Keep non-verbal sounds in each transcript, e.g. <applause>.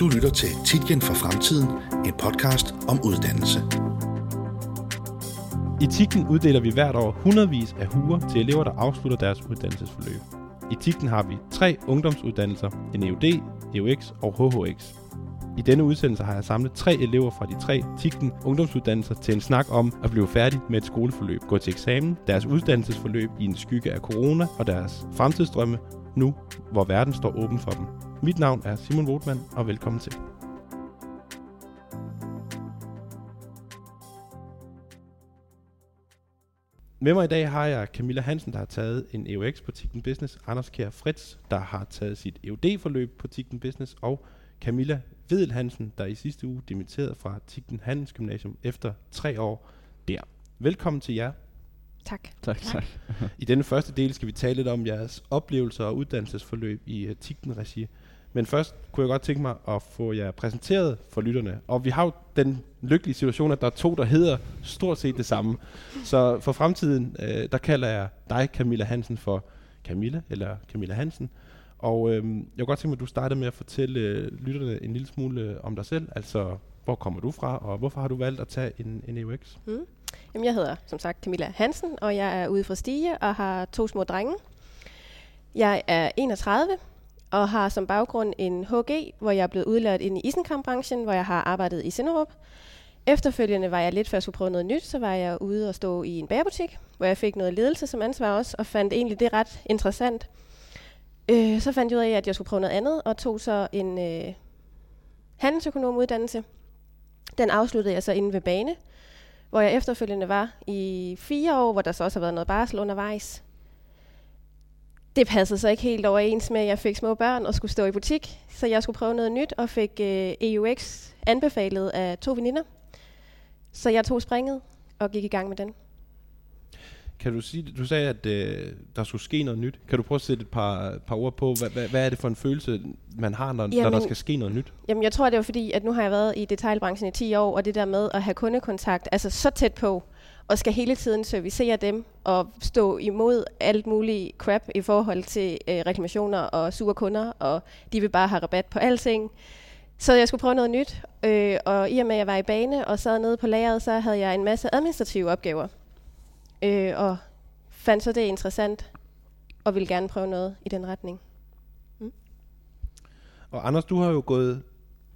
Du lytter til Titjen for Fremtiden, en podcast om uddannelse. I Titgen uddeler vi hvert år hundredvis af huer til elever, der afslutter deres uddannelsesforløb. I Titgen har vi tre ungdomsuddannelser, en EUD, EUX og HHX. I denne udsendelse har jeg samlet tre elever fra de tre Tikten ungdomsuddannelser til en snak om at blive færdig med et skoleforløb, gå til eksamen, deres uddannelsesforløb i en skygge af corona og deres fremtidsdrømme nu, hvor verden står åben for dem. Mit navn er Simon Wotman, og velkommen til. Med mig i dag har jeg Camilla Hansen, der har taget en EUX på Tikken Business, Anders Kjær Fritz, der har taget sit EUD-forløb på Tikken Business, og Camilla Vedel Hansen, der i sidste uge dimitterede fra Tikken Handelsgymnasium efter tre år der. Velkommen til jer. Tak. Tak, tak. I denne første del skal vi tale lidt om jeres oplevelser og uddannelsesforløb i uh, Tikken-regi. Men først kunne jeg godt tænke mig at få jer præsenteret for lytterne. Og vi har jo den lykkelige situation, at der er to, der hedder stort set det samme. Så for fremtiden, øh, der kalder jeg dig, Camilla Hansen, for Camilla, eller Camilla Hansen. Og øh, jeg kunne godt tænke mig, at du startede med at fortælle øh, lytterne en lille smule øh, om dig selv. Altså, hvor kommer du fra, og hvorfor har du valgt at tage en, en EUX? Mm. Jamen, jeg hedder som sagt Camilla Hansen, og jeg er ude fra Stige og har to små drenge. Jeg er 31 og har som baggrund en HG, hvor jeg er blevet udlært ind i isenkampbranchen, hvor jeg har arbejdet i Sinderup. Efterfølgende var jeg lidt før jeg skulle prøve noget nyt, så var jeg ude og stå i en bagerbutik, hvor jeg fik noget ledelse som ansvar også, og fandt egentlig det ret interessant. Øh, så fandt jeg ud af, at jeg skulle prøve noget andet, og tog så en øh, handelsøkonomuddannelse. Den afsluttede jeg så inde ved Bane, hvor jeg efterfølgende var i fire år, hvor der så også har været noget barsel undervejs. Det passede så ikke helt overens med, at jeg fik små børn og skulle stå i butik, så jeg skulle prøve noget nyt og fik øh, EUX anbefalet af to veninder. Så jeg tog springet og gik i gang med den. Kan du sige, du sagde, at øh, der skulle ske noget nyt. Kan du prøve at sætte et par, par ord på, hvad, hvad, hvad er det for en følelse, man har, når, Jamen- når der skal ske noget nyt? Jamen, jeg tror, det var fordi, at nu har jeg været i detailbranchen i 10 år, og det der med at have kundekontakt, altså så tæt på, og skal hele tiden servicere dem og stå imod alt muligt crap i forhold til øh, reklamationer og sure kunder, og de vil bare have rabat på alting. Så jeg skulle prøve noget nyt, øh, og i og med, at jeg var i bane og sad nede på lageret, så havde jeg en masse administrative opgaver. Øh, og fandt så det interessant, og ville gerne prøve noget i den retning. Mm. Og Anders, du har jo gået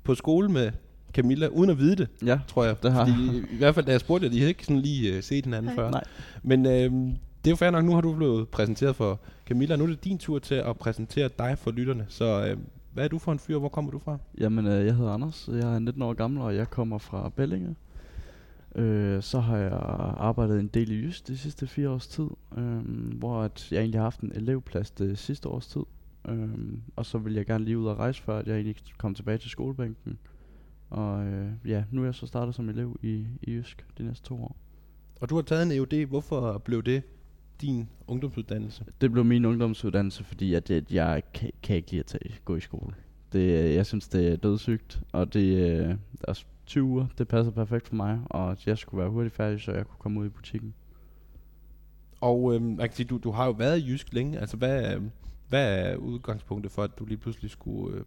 på skole med Camilla, uden at vide det, Ja, tror jeg. det har Fordi, I hvert fald, da jeg spurgte jer, de havde ikke sådan lige uh, set hinanden Nej. før. Nej. Men øh, det er jo fair nok, nu har du blevet præsenteret for Camilla, nu er det din tur til at præsentere dig for lytterne. Så øh, hvad er du for en fyr, hvor kommer du fra? Jamen, øh, jeg hedder Anders, jeg er 19 år gammel, og jeg kommer fra Bellinge. Øh, så har jeg arbejdet en del i Jysk de sidste fire års tid, øh, hvor at jeg egentlig har haft en elevplads det sidste års tid. Øh, og så vil jeg gerne lige ud og rejse, før at jeg egentlig kom tilbage til skolebænken. Og øh, ja, nu er jeg så startet som elev i, i Jysk de næste to år. Og du har taget en EUD, hvorfor blev det din ungdomsuddannelse? Det blev min ungdomsuddannelse, fordi at jeg, jeg kan, kan ikke lide at tage, gå i skole. Det, jeg synes, det er dødssygt, og det øh, er 20 uger, det passer perfekt for mig, og jeg skulle være hurtigt færdig, så jeg kunne komme ud i butikken. Og øh, jeg kan sige, du, du har jo været i Jysk længe. Altså, hvad, er- hvad er udgangspunktet for, at du lige pludselig skulle, øh,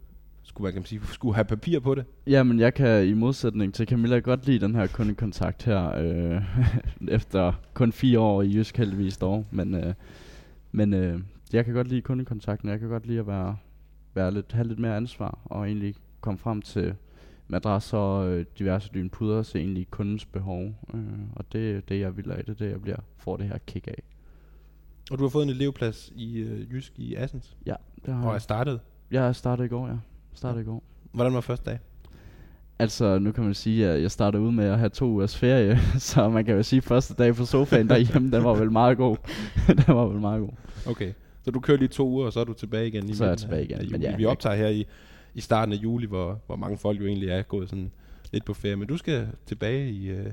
skulle, hvad kan man sige, skulle have papir på det? Jamen, jeg kan i modsætning til Camilla godt lide den her kundekontakt her, øh, <laughs> efter kun fire år i Jysk heldigvis dog, men, øh, men øh, jeg kan godt lide kundekontakten, jeg kan godt lide at være, være lidt, have lidt mere ansvar, og egentlig komme frem til madrasser og øh, diverse dynpuder, så egentlig kundens behov, øh, og det er det, jeg vil af, det er det, jeg bliver, får det her kick af. Og du har fået en elevplads i øh, Jysk i Assens, Ja, det har og er jeg. startet. Jeg startede i går, ja. Startede i går. Hvordan var første dag? Altså, nu kan man sige, at jeg startede ud med at have to ugers ferie, <laughs> så man kan jo sige, at første dag på sofaen derhjemme, den var vel meget god. <laughs> den var vel meget god. Okay. Så du kører lige to uger, og så er du tilbage igen i Så er jeg tilbage igen, af men ja, Vi optager her i, i starten af juli, hvor, hvor mange folk jo egentlig er gået sådan lidt på ferie. Men du skal tilbage i... Øh,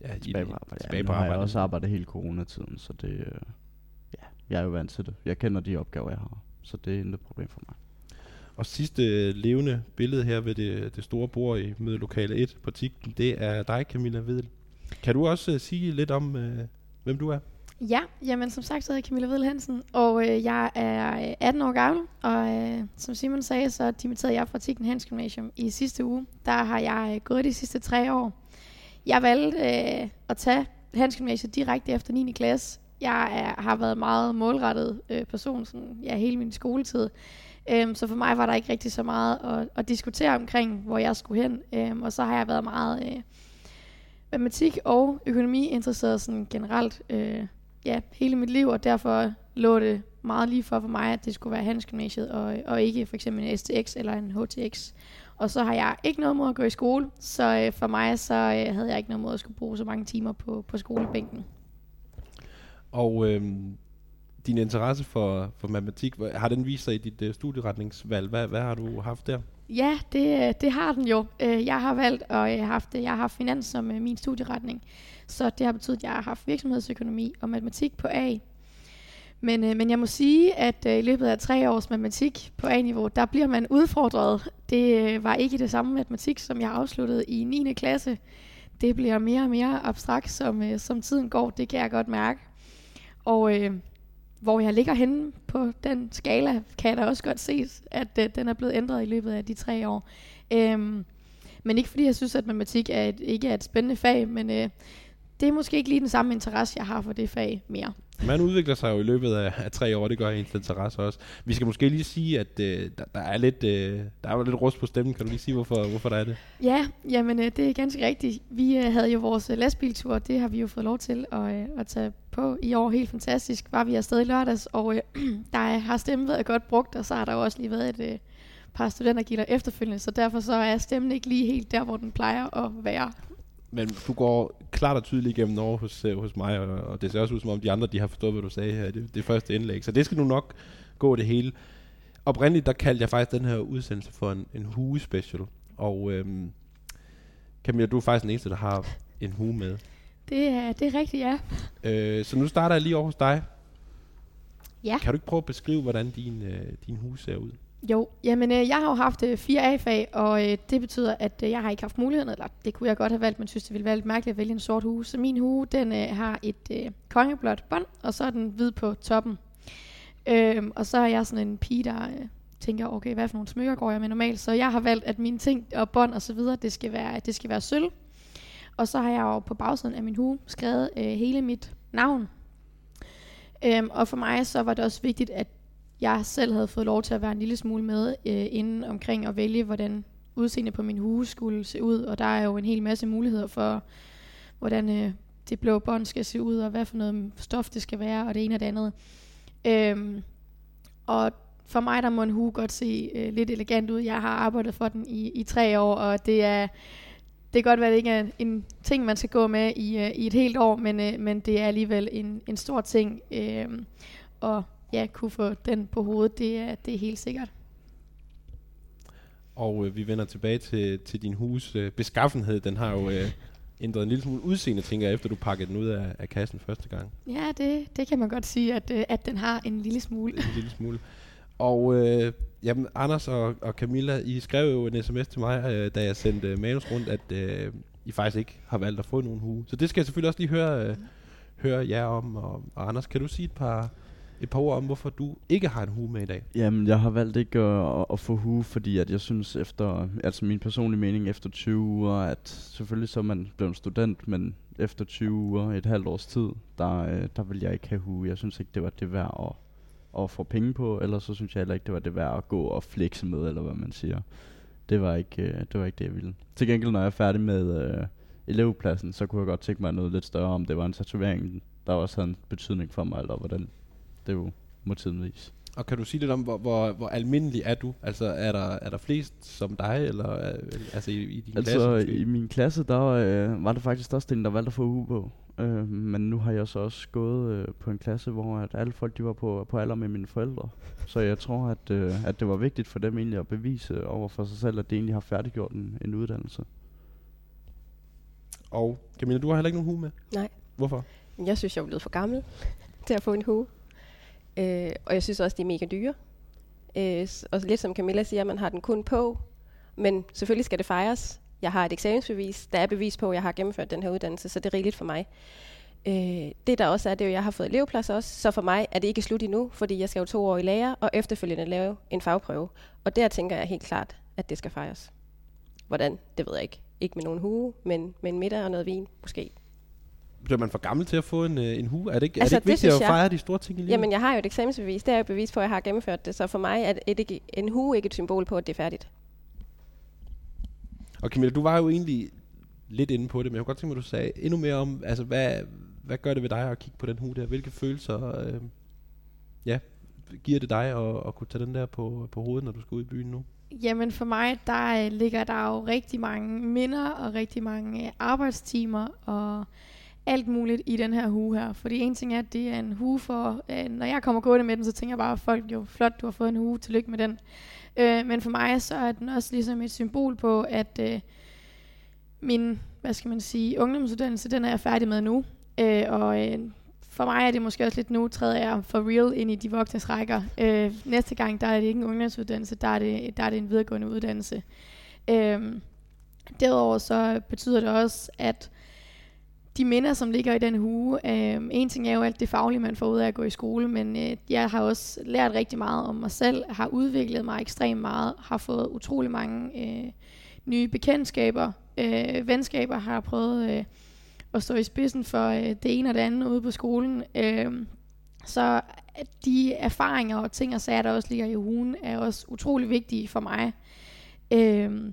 ja, Tilbage på arbejde. Tilbage Ja, på nu har jeg arbejde. også arbejdet hele coronatiden, så det, øh, ja, jeg er jo vant til det. Jeg kender de opgaver, jeg har, så det er intet problem for mig. Og sidste øh, levende billede her ved det, det store bord i mødelokale 1 på TIGten, det er dig, Camilla Vedel. Kan du også uh, sige lidt om, uh, hvem du er? Ja, jamen som sagt så hedder jeg Camilla Vedel Hansen, og øh, jeg er 18 år gammel, og øh, som Simon sagde, så dimitterede jeg fra Tigten Hans Gymnasium i sidste uge. Der har jeg øh, gået de sidste tre år. Jeg valgte øh, at tage Hans Gymnasium direkte efter 9. klasse. Jeg er, har været meget målrettet øh, person sådan, ja, hele min skoletid. Øhm, så for mig var der ikke rigtig så meget at, at diskutere omkring, hvor jeg skulle hen. Øhm, og så har jeg været meget øh, matematik og økonomi interesseret sådan generelt øh, ja, hele mit liv, og derfor lå det meget lige for for mig, at det skulle være handelsgymnasiet, og, og ikke for eksempel en STX eller en HTX. Og så har jeg ikke noget mod at gå i skole, så øh, for mig så øh, havde jeg ikke noget mod at skulle bruge så mange timer på, på skolebænken. Og øh, din interesse for, for matematik, har den vist sig i dit uh, studieretningsvalg? Hvad, hvad har du haft der? Ja, det, øh, det har den jo. Øh, jeg har valgt, og jeg har haft, jeg har haft finans som min studieretning. Så det har betydet, at jeg har haft virksomhedsøkonomi og matematik på A. Men, men jeg må sige, at i løbet af tre års matematik på A-niveau, der bliver man udfordret. Det var ikke det samme matematik, som jeg afsluttede i 9. klasse. Det bliver mere og mere abstrakt, som, som tiden går. Det kan jeg godt mærke. Og øh, hvor jeg ligger henne på den skala, kan jeg da også godt ses, at øh, den er blevet ændret i løbet af de tre år. Øhm, men ikke fordi jeg synes, at matematik er et, ikke er et spændende fag, men øh, det er måske ikke lige den samme interesse, jeg har for det fag mere. Man udvikler sig jo i løbet af, af tre år, det gør ens interesse også. Vi skal måske lige sige, at øh, der, der, er lidt, øh, der er lidt rust på stemmen. Kan du lige sige, hvorfor, hvorfor der er det? Ja, jamen øh, det er ganske rigtigt. Vi øh, havde jo vores øh, lastbiltur, det har vi jo fået lov til at, øh, at tage på i år. Helt fantastisk. Var vi afsted i lørdags, og øh, <clears throat> der har stemmen været godt brugt, og så har der jo også lige været et øh, par studentergilder efterfølgende, så derfor så er stemmen ikke lige helt der, hvor den plejer at være. Men du går klart og tydeligt igennem over hos, uh, hos mig, og, og det ser også ud som om de andre, de har forstået, hvad du sagde her, det, det første indlæg. Så det skal nu nok gå det hele. Oprindeligt, der kaldte jeg faktisk den her udsendelse for en, en hue special. Og øhm, Camilla, du er faktisk den eneste, der har en hue med. Det er, det er rigtigt, ja. Øh, så nu starter jeg lige over hos dig. Ja. Kan du ikke prøve at beskrive, hvordan din, øh, din hue ser ud? Jo, jamen øh, jeg har jo haft øh, fire A-fag, og øh, det betyder, at øh, jeg har ikke haft muligheden, eller det kunne jeg godt have valgt, men synes, det ville være lidt mærkeligt at vælge en sort hue. Så min hue, den øh, har et øh, kongeblåt bånd, og så er den hvid på toppen. Øh, og så er jeg sådan en pige, der øh, tænker, okay, hvad for nogle smykker går jeg med normalt? Så jeg har valgt, at mine ting og bånd og så videre, det skal være, det skal være sølv. Og så har jeg jo på bagsiden af min hue skrevet øh, hele mit navn. Øhm, og for mig så var det også vigtigt, at jeg selv havde fået lov til at være en lille smule med øh, inden omkring at vælge, hvordan udseende på min hue skulle se ud. Og der er jo en hel masse muligheder for, hvordan øh, det blå bånd skal se ud, og hvad for noget stof det skal være, og det ene og det andet. Øhm, og for mig der må en hue godt se øh, lidt elegant ud. Jeg har arbejdet for den i, i tre år, og det er det kan godt være, at det ikke er en ting, man skal gå med i, øh, i et helt år, men, øh, men det er alligevel en, en stor ting. Øh, og ja, kunne få den på hovedet, det er, det er helt sikkert. Og øh, vi vender tilbage til, til din hus øh, beskaffenhed. Den har jo øh, ændret en lille smule udseende, tænker jeg, efter du pakkede den ud af, af kassen første gang. Ja, det, det kan man godt sige, at, øh, at den har en lille smule. En lille smule. Og øh, jamen, Anders og, og Camilla, I skrev jo en sms til mig, øh, da jeg sendte øh, manus rundt, at øh, I faktisk ikke har valgt at få nogen hue. Så det skal jeg selvfølgelig også lige høre, øh, høre jer om. Og, og Anders, kan du sige et par, et par ord om, hvorfor du ikke har en hue med i dag? Jamen, jeg har valgt ikke at, at få hue, fordi at jeg synes efter, altså min personlige mening efter 20 uger, at selvfølgelig så er man blevet student, men efter 20 uger, et halvt års tid, der, øh, der vil jeg ikke have hue. Jeg synes ikke, det var det værd at at få penge på, eller så synes jeg heller ikke, det var det værd at gå og flexe med, eller hvad man siger. Det var ikke, øh, det, var ikke det, jeg ville. Til gengæld, når jeg er færdig med øh, elevpladsen, så kunne jeg godt tænke mig noget lidt større, om det var en tatovering, der også havde en betydning for mig, eller hvordan det jo må tiden vise. Og kan du sige lidt om, hvor, hvor, hvor almindelig er du? Altså, er der, er der flest som dig, eller altså i, i din altså, klasse? Altså, i min klasse, der øh, var det faktisk størstedelen, der valgte at få uge på. Øh, men nu har jeg så også gået øh, på en klasse, hvor at alle folk de var på, på alder med mine forældre. Så jeg tror, at, øh, at det var vigtigt for dem egentlig at bevise over for sig selv, at de egentlig har færdiggjort en, en uddannelse. Og Camilla, du har heller ikke nogen hue med? Nej. Hvorfor? Jeg synes, jeg er blevet for gammel <laughs> til at få en hue. Øh, og jeg synes også, de er mega dyre. Øh, og lidt som Camilla siger, man har den kun på. Men selvfølgelig skal det fejres. Jeg har et eksamensbevis, der er bevis på, at jeg har gennemført den her uddannelse, så det er rigeligt for mig. Øh, det der også er, det er jo, jeg har fået elevplads også, så for mig er det ikke slut endnu, fordi jeg skal jo to år i lære, og efterfølgende lave en fagprøve. Og der tænker jeg helt klart, at det skal fejres. Hvordan? Det ved jeg ikke. Ikke med nogen hue, men med en middag og noget vin, måske. Bliver man for gammel til at få en, øh, en hue? Er det ikke, Altså, er det ikke det vigtigt at jeg- fejre de store ting i livet? Jamen, jeg har jo et eksamensbevis. Det er jo bevis på, at jeg har gennemført det. Så for mig er et, en hue ikke et symbol på, at det er færdigt. Og Camilla, du var jo egentlig lidt inde på det, men jeg kunne godt tænke mig, at du sagde endnu mere om, altså hvad, hvad gør det ved dig at kigge på den hue der? Hvilke følelser øh, ja, giver det dig at, at kunne tage den der på, på hovedet, når du skal ud i byen nu? Jamen for mig, der øh, ligger der jo rigtig mange minder og rigtig mange øh, arbejdstimer og alt muligt i den her hue her. Fordi en ting er, at det er en hue for, øh, når jeg kommer gående med den, så tænker jeg bare, folk jo flot, du har fået en hue, tillykke med den. Øh, men for mig, så er den også ligesom et symbol på, at øh, min, hvad skal man sige, ungdomsuddannelse, den er jeg færdig med nu. Øh, og øh, for mig er det måske også lidt nu, træder jeg for real ind i de voksnes rækker. Øh, næste gang, der er det ikke en ungdomsuddannelse, der er det, der er det en videregående uddannelse. Øh, derudover så betyder det også, at de minder, som ligger i den hue, øh, en ting er jo alt det faglige, man får ud af at gå i skole, men øh, jeg har også lært rigtig meget om mig selv, har udviklet mig ekstremt meget, har fået utrolig mange øh, nye bekendtskaber, øh, venskaber, har prøvet øh, at stå i spidsen for øh, det ene og det andet ude på skolen. Øh, så at de erfaringer og ting og sager, der også ligger i ugen, er også utrolig vigtige for mig. Øh,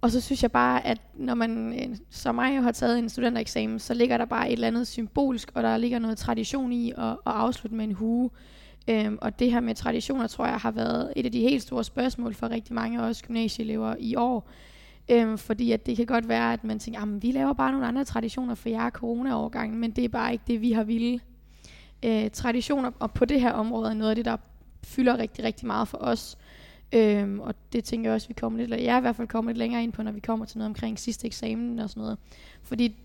og så synes jeg bare, at når man øh, som mig har taget en studentereksamen, så ligger der bare et eller andet symbolsk, og der ligger noget tradition i at, at afslutte med en hue. Øhm, og det her med traditioner, tror jeg, har været et af de helt store spørgsmål for rigtig mange af os gymnasieelever i år. Øhm, fordi at det kan godt være, at man tænker, at vi laver bare nogle andre traditioner for jer corona-årgangen, men det er bare ikke det, vi har ville. Øh, traditioner og på det her område er noget af det, der fylder rigtig, rigtig meget for os. Øhm, og det tænker jeg også, vi kommer lidt, jeg er i hvert fald kommet lidt længere ind på, når vi kommer til noget omkring sidste eksamen og sådan noget. Fordi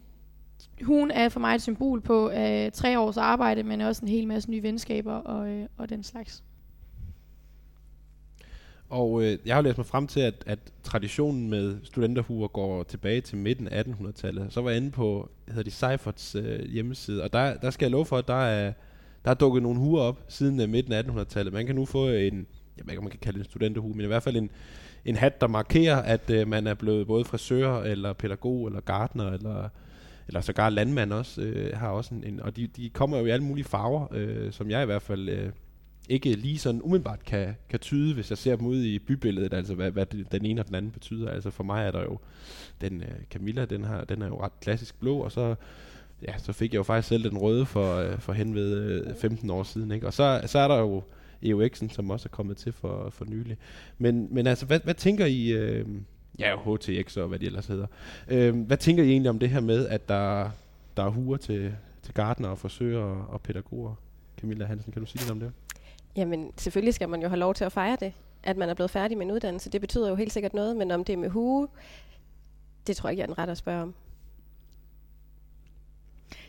hun er for mig et symbol på øh, tre års arbejde, men også en hel masse nye venskaber og, øh, og den slags. Og øh, jeg har læst mig frem til, at, at traditionen med studenterhuer går tilbage til midten af 1800-tallet. Så var jeg inde på, hedder de Seiferts øh, hjemmeside, og der, der skal jeg love for, at der er, der er dukket nogle huer op siden øh, midten af 1800-tallet. Man kan nu få en, jeg ved ikke, om man kan kalde det en studenterhue, men i hvert fald en, en hat, der markerer, at øh, man er blevet både frisør, eller pædagog, eller gartner, eller, eller sågar landmand også, øh, har også en, en og de, de kommer jo i alle mulige farver, øh, som jeg i hvert fald øh, ikke lige sådan umiddelbart kan, kan tyde, hvis jeg ser dem ude i bybilledet, altså hvad, hvad det, den ene og den anden betyder. Altså for mig er der jo, den øh, Camilla, den, har, den er jo ret klassisk blå, og så ja, så fik jeg jo faktisk selv den røde for, øh, for hen ved øh, 15 år siden. Ikke? Og så, så er der jo EUX'en, som også er kommet til for, for nylig. Men, men altså, hvad, hvad tænker I, øh, ja, HTX og hvad de ellers hedder, øh, hvad tænker I egentlig om det her med, at der, der er huer til, til gardner og forsøger og, og pædagoger? Camilla Hansen, kan du sige lidt om det? Jamen, selvfølgelig skal man jo have lov til at fejre det, at man er blevet færdig med en uddannelse. Det betyder jo helt sikkert noget, men om det er med hue, det tror jeg ikke, jeg er den rette at spørge om.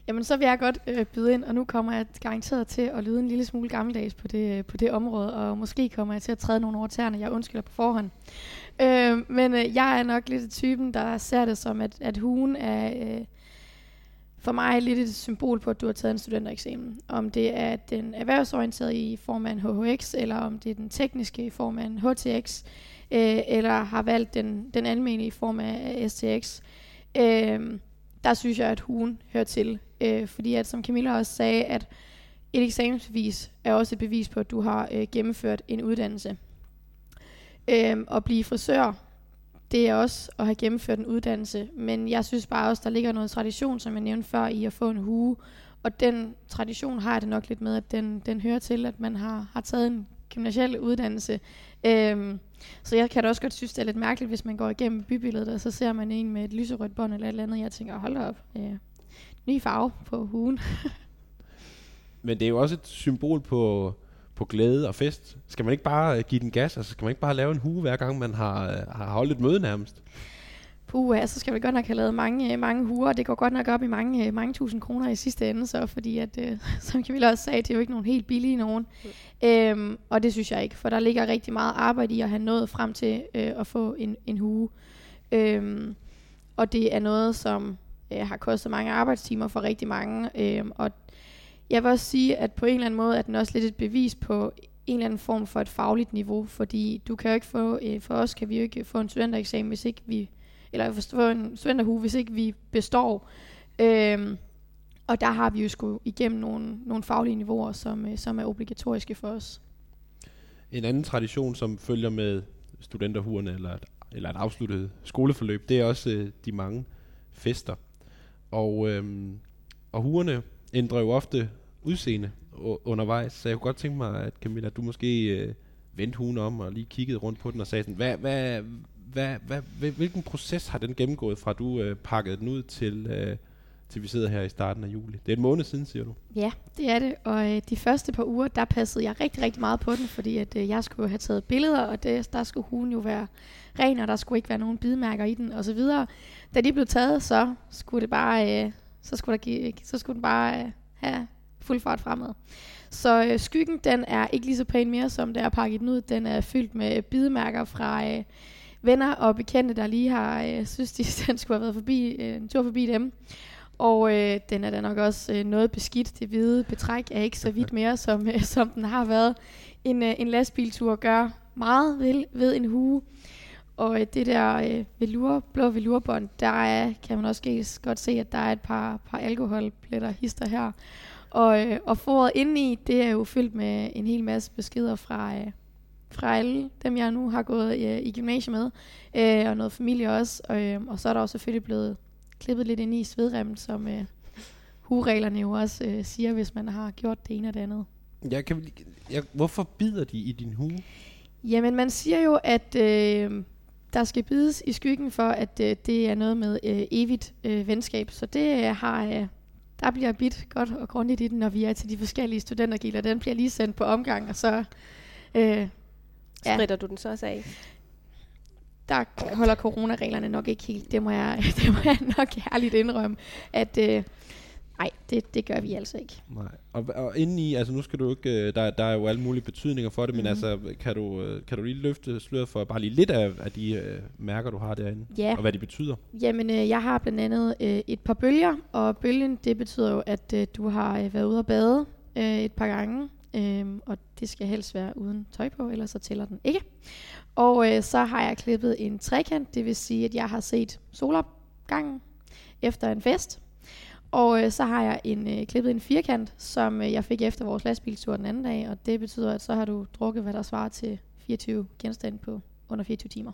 Jamen, så vil jeg godt øh, byde ind, og nu kommer jeg garanteret til at lyde en lille smule gammeldags på det, øh, på det område, og måske kommer jeg til at træde nogle over tæerne. Jeg undskylder på forhånd. Øh, men øh, jeg er nok lidt typen, der ser det som, at, at hun er øh, for mig lidt et symbol på, at du har taget en studentereksamen. Om det er den erhvervsorienterede i form af en HHX, eller om det er den tekniske i form af en HTX, øh, eller har valgt den, den almindelige i form af STX. Øh, der synes jeg, at hun hører til. Øh, fordi at, som Camilla også sagde, at et eksamensbevis er også et bevis på, at du har øh, gennemført en uddannelse. Øh, at blive frisør, det er også at have gennemført en uddannelse, men jeg synes bare også, der ligger noget tradition, som jeg nævnte før, i at få en hue. Og den tradition har jeg det nok lidt med, at den, den hører til, at man har, har taget en gymnasial uddannelse. Øhm, så jeg kan da også godt synes, det er lidt mærkeligt, hvis man går igennem bybilledet, og så ser man en med et lyserødt bånd eller et eller andet, jeg tænker, hold op, øh, ny farve på huen. <laughs> Men det er jo også et symbol på, på glæde og fest. Skal man ikke bare øh, give den gas? Altså skal man ikke bare lave en hue, hver gang man har, øh, har holdt et møde nærmest? Puh, ja, så skal vi godt nok have lavet mange, øh, mange huer. Det går godt nok op i mange, mange tusind kroner i sidste ende, så fordi at, øh, <laughs> som Camilla også sagde, det er jo ikke nogen helt billige nogen. Mm. Øhm, og det synes jeg ikke, for der ligger rigtig meget arbejde i at have nået frem til øh, at få en, en hue. Øhm, og det er noget, som øh, har kostet mange arbejdstimer for rigtig mange. Øh, og jeg vil også sige, at på en eller anden måde er den også lidt et bevis på en eller anden form for et fagligt niveau, fordi du kan jo ikke få, øh, for os kan vi jo ikke få en studentereksamen, hvis ikke vi, eller få en studenterhue, hvis ikke vi består. Øh, og der har vi jo sgu igennem nogle, nogle faglige niveauer, som, øh, som er obligatoriske for os. En anden tradition, som følger med studenterhuerne eller et, eller et afsluttet skoleforløb, det er også øh, de mange fester. Og, øhm, og huerne ændrer jo ofte udseende undervejs, så jeg kunne godt tænke mig, at Camilla, du måske øh, vendte hugen om og lige kiggede rundt på den og sagde sådan, hvad, hvad, hvad, hvad, hvilken proces har den gennemgået fra du øh, pakkede den ud til, øh, til vi sidder her i starten af juli. Det er en måned siden, siger du? Ja, det er det. Og øh, de første par uger, der passede jeg rigtig, rigtig meget på den, fordi at, øh, jeg skulle have taget billeder, og det, der skulle hun jo være ren, og der skulle ikke være nogen bidmærker i den, og så videre. Da de blev taget, så skulle det bare, øh, så skulle, der give, så skulle den bare øh, have fuld fart fremad. Så øh, skyggen, den er ikke lige så pæn mere, som det er pakket den ud. Den er fyldt med bidemærker fra øh, venner og bekendte, der lige har øh, synes, de <laughs> den skulle have været forbi, øh, en tur forbi dem. Og øh, den er da nok også øh, noget beskidt. Det hvide betræk er ikke så vidt <laughs> mere, som, øh, som den har været. En, øh, en lastbiltur gør meget ved, ved en hue. Og øh, det der øh, velur, blå velurbånd, der er, kan man også godt se, at der er et par, par alkoholpletter hister her. Og, øh, og foret indeni, det er jo fyldt med en hel masse beskeder fra, øh, fra alle dem, jeg nu har gået øh, i gymnasiet med. Øh, og noget familie også. Og, øh, og så er der også selvfølgelig blevet klippet lidt ind i svedremmen, som øh, hureglerne jo også øh, siger, hvis man har gjort det ene og det andet. Jeg kan, jeg, hvorfor bider de i din hue? Jamen, man siger jo, at øh, der skal bides i skyggen for, at øh, det er noget med øh, evigt øh, venskab. Så det øh, har... Øh, der bliver bidt godt og grundigt i den, når vi er til de forskellige studentergiler. Den bliver lige sendt på omgang, og så... Øh, ja. Strider du den så også af? Der holder coronareglerne nok ikke helt. Det må jeg, <laughs> det må jeg nok ærligt indrømme, at øh, nej, det, det gør vi altså ikke. Nej. Og, og indeni, altså nu skal du ikke, øh, der, der er jo alle mulige betydninger for det, mm-hmm. men mhm. altså, kan du, øh, kan du lige løfte sløret for bare lige lidt af, af de øh, mærker, du har derinde? Ja. Og hvad de betyder? Jamen, øh, jeg har blandt andet øh, et par bølger, og bølgen, det betyder jo, at øh, du har øh, været ude at bade øh, et par gange, øh, og det skal helst være uden tøj på, ellers så tæller den ikke. Og øh, så har jeg klippet en trekant, det vil sige, at jeg har set solopgangen efter en fest. Og øh, så har jeg en, øh, klippet en firkant, som øh, jeg fik efter vores lastbilstur den anden dag, og det betyder, at så har du drukket, hvad der svarer til 24 genstande på under 24 timer.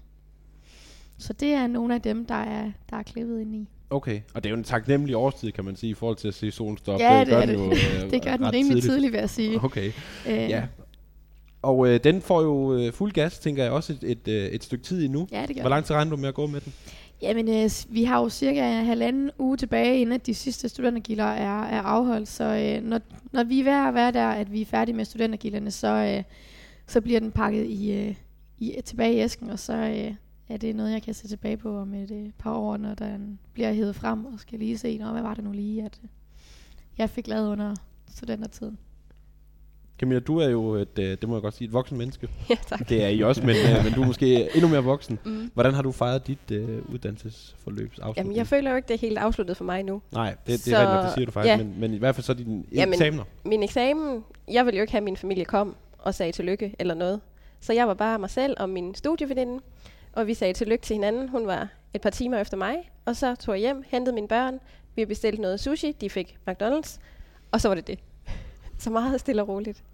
Så det er nogle af dem, der er, der er klippet ind i. Okay, og det er jo en taknemmelig årstid, kan man sige, i forhold til at se solen stå op. Ja, det, det gør det. Den jo, øh, <laughs> det gør den rimelig tidligt, tidligt, vil jeg sige. Okay, øh, ja. Og øh, den får jo øh, fuld gas, tænker jeg, også et, et, øh, et stykke tid endnu. Ja, det gør Hvor lang tid regner du med at gå med den? Jamen, øh, vi har jo cirka en halvanden uge tilbage, inden de sidste studentergilder er, er afholdt. Så øh, når, når vi er ved at være der, at vi er færdige med studentergilderne, så, øh, så bliver den pakket i, øh, i, tilbage i æsken, og så øh, er det noget, jeg kan se tilbage på om et øh, par år, når den bliver hævet frem, og skal lige se, hvad var det nu lige, at øh, jeg fik lavet under studentertiden. Camilla, du er jo et, øh, det må jeg godt sige, et voksen menneske. <laughs> Ja, tak. Det er I også, men, øh, men du er måske endnu mere voksen. Mm. Hvordan har du fejret dit uh, uddannelsesforløb Jamen, jeg føler jo ikke, det er helt afsluttet for mig nu. Nej, det, det så, er rigtigt, det siger du faktisk, ja. men, men i hvert fald så din Jamen, eksamener. Min eksamen, jeg ville jo ikke have, at min familie kom og sagde tillykke eller noget. Så jeg var bare mig selv og min studieveninde, og vi sagde tillykke til hinanden. Hun var et par timer efter mig, og så tog jeg hjem, hentede mine børn, vi bestilte noget sushi, de fik McDonald's, og så var det det. Så meget stille og roligt.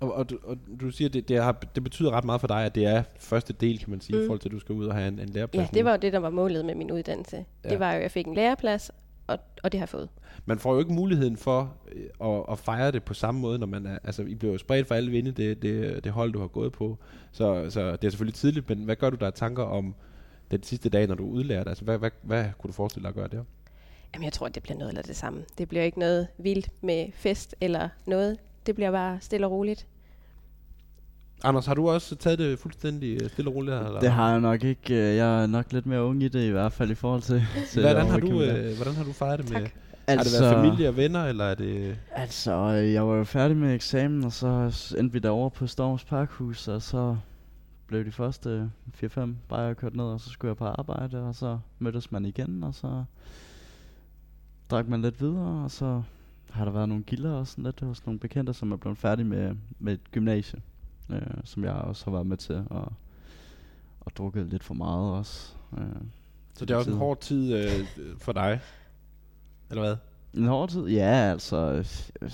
Og, og, du, og du siger, det, det, har, det betyder ret meget for dig, at det er første del, kan man sige, mm. i forhold til, at du skal ud og have en, en læreplads. Ja, det var jo det, der var målet med min uddannelse. Ja. Det var jo, at jeg fik en læreplads, og, og det har jeg fået. Man får jo ikke muligheden for øh, at, at fejre det på samme måde, når man er, altså I bliver jo spredt for alle vinde, det, det, det hold, du har gået på. Så, så det er selvfølgelig tidligt, men hvad gør du der tanker om den sidste dag, når du er udlært? Altså, hvad, hvad, hvad kunne du forestille dig at gøre der? Jamen, jeg tror, at det bliver noget eller det samme. Det bliver ikke noget vildt med fest eller noget. Det bliver bare stille og roligt. Anders, har du også taget det fuldstændig øh, stille og roligt? Eller? Det har jeg nok ikke. Øh, jeg er nok lidt mere ung i det i hvert fald i forhold til... til hvordan, har du, øh, hvordan har du fejret det tak. med... Altså, har det været familie og venner, eller er det... Altså, jeg var jo færdig med eksamen, og så endte vi derovre på Storms Parkhus, og så blev de første 4-5 bare kørt ned, og så skulle jeg på arbejde, og så mødtes man igen, og så drak man lidt videre, og så har der været nogle gilder og sådan lidt hos nogle bekendte, som er blevet færdige med, med et gymnasie, øh, som jeg også har været med til, og, og drukket lidt for meget også. Øh, Så det er også en hård tid øh, for dig, eller hvad? En hård tid? Ja, altså, øh,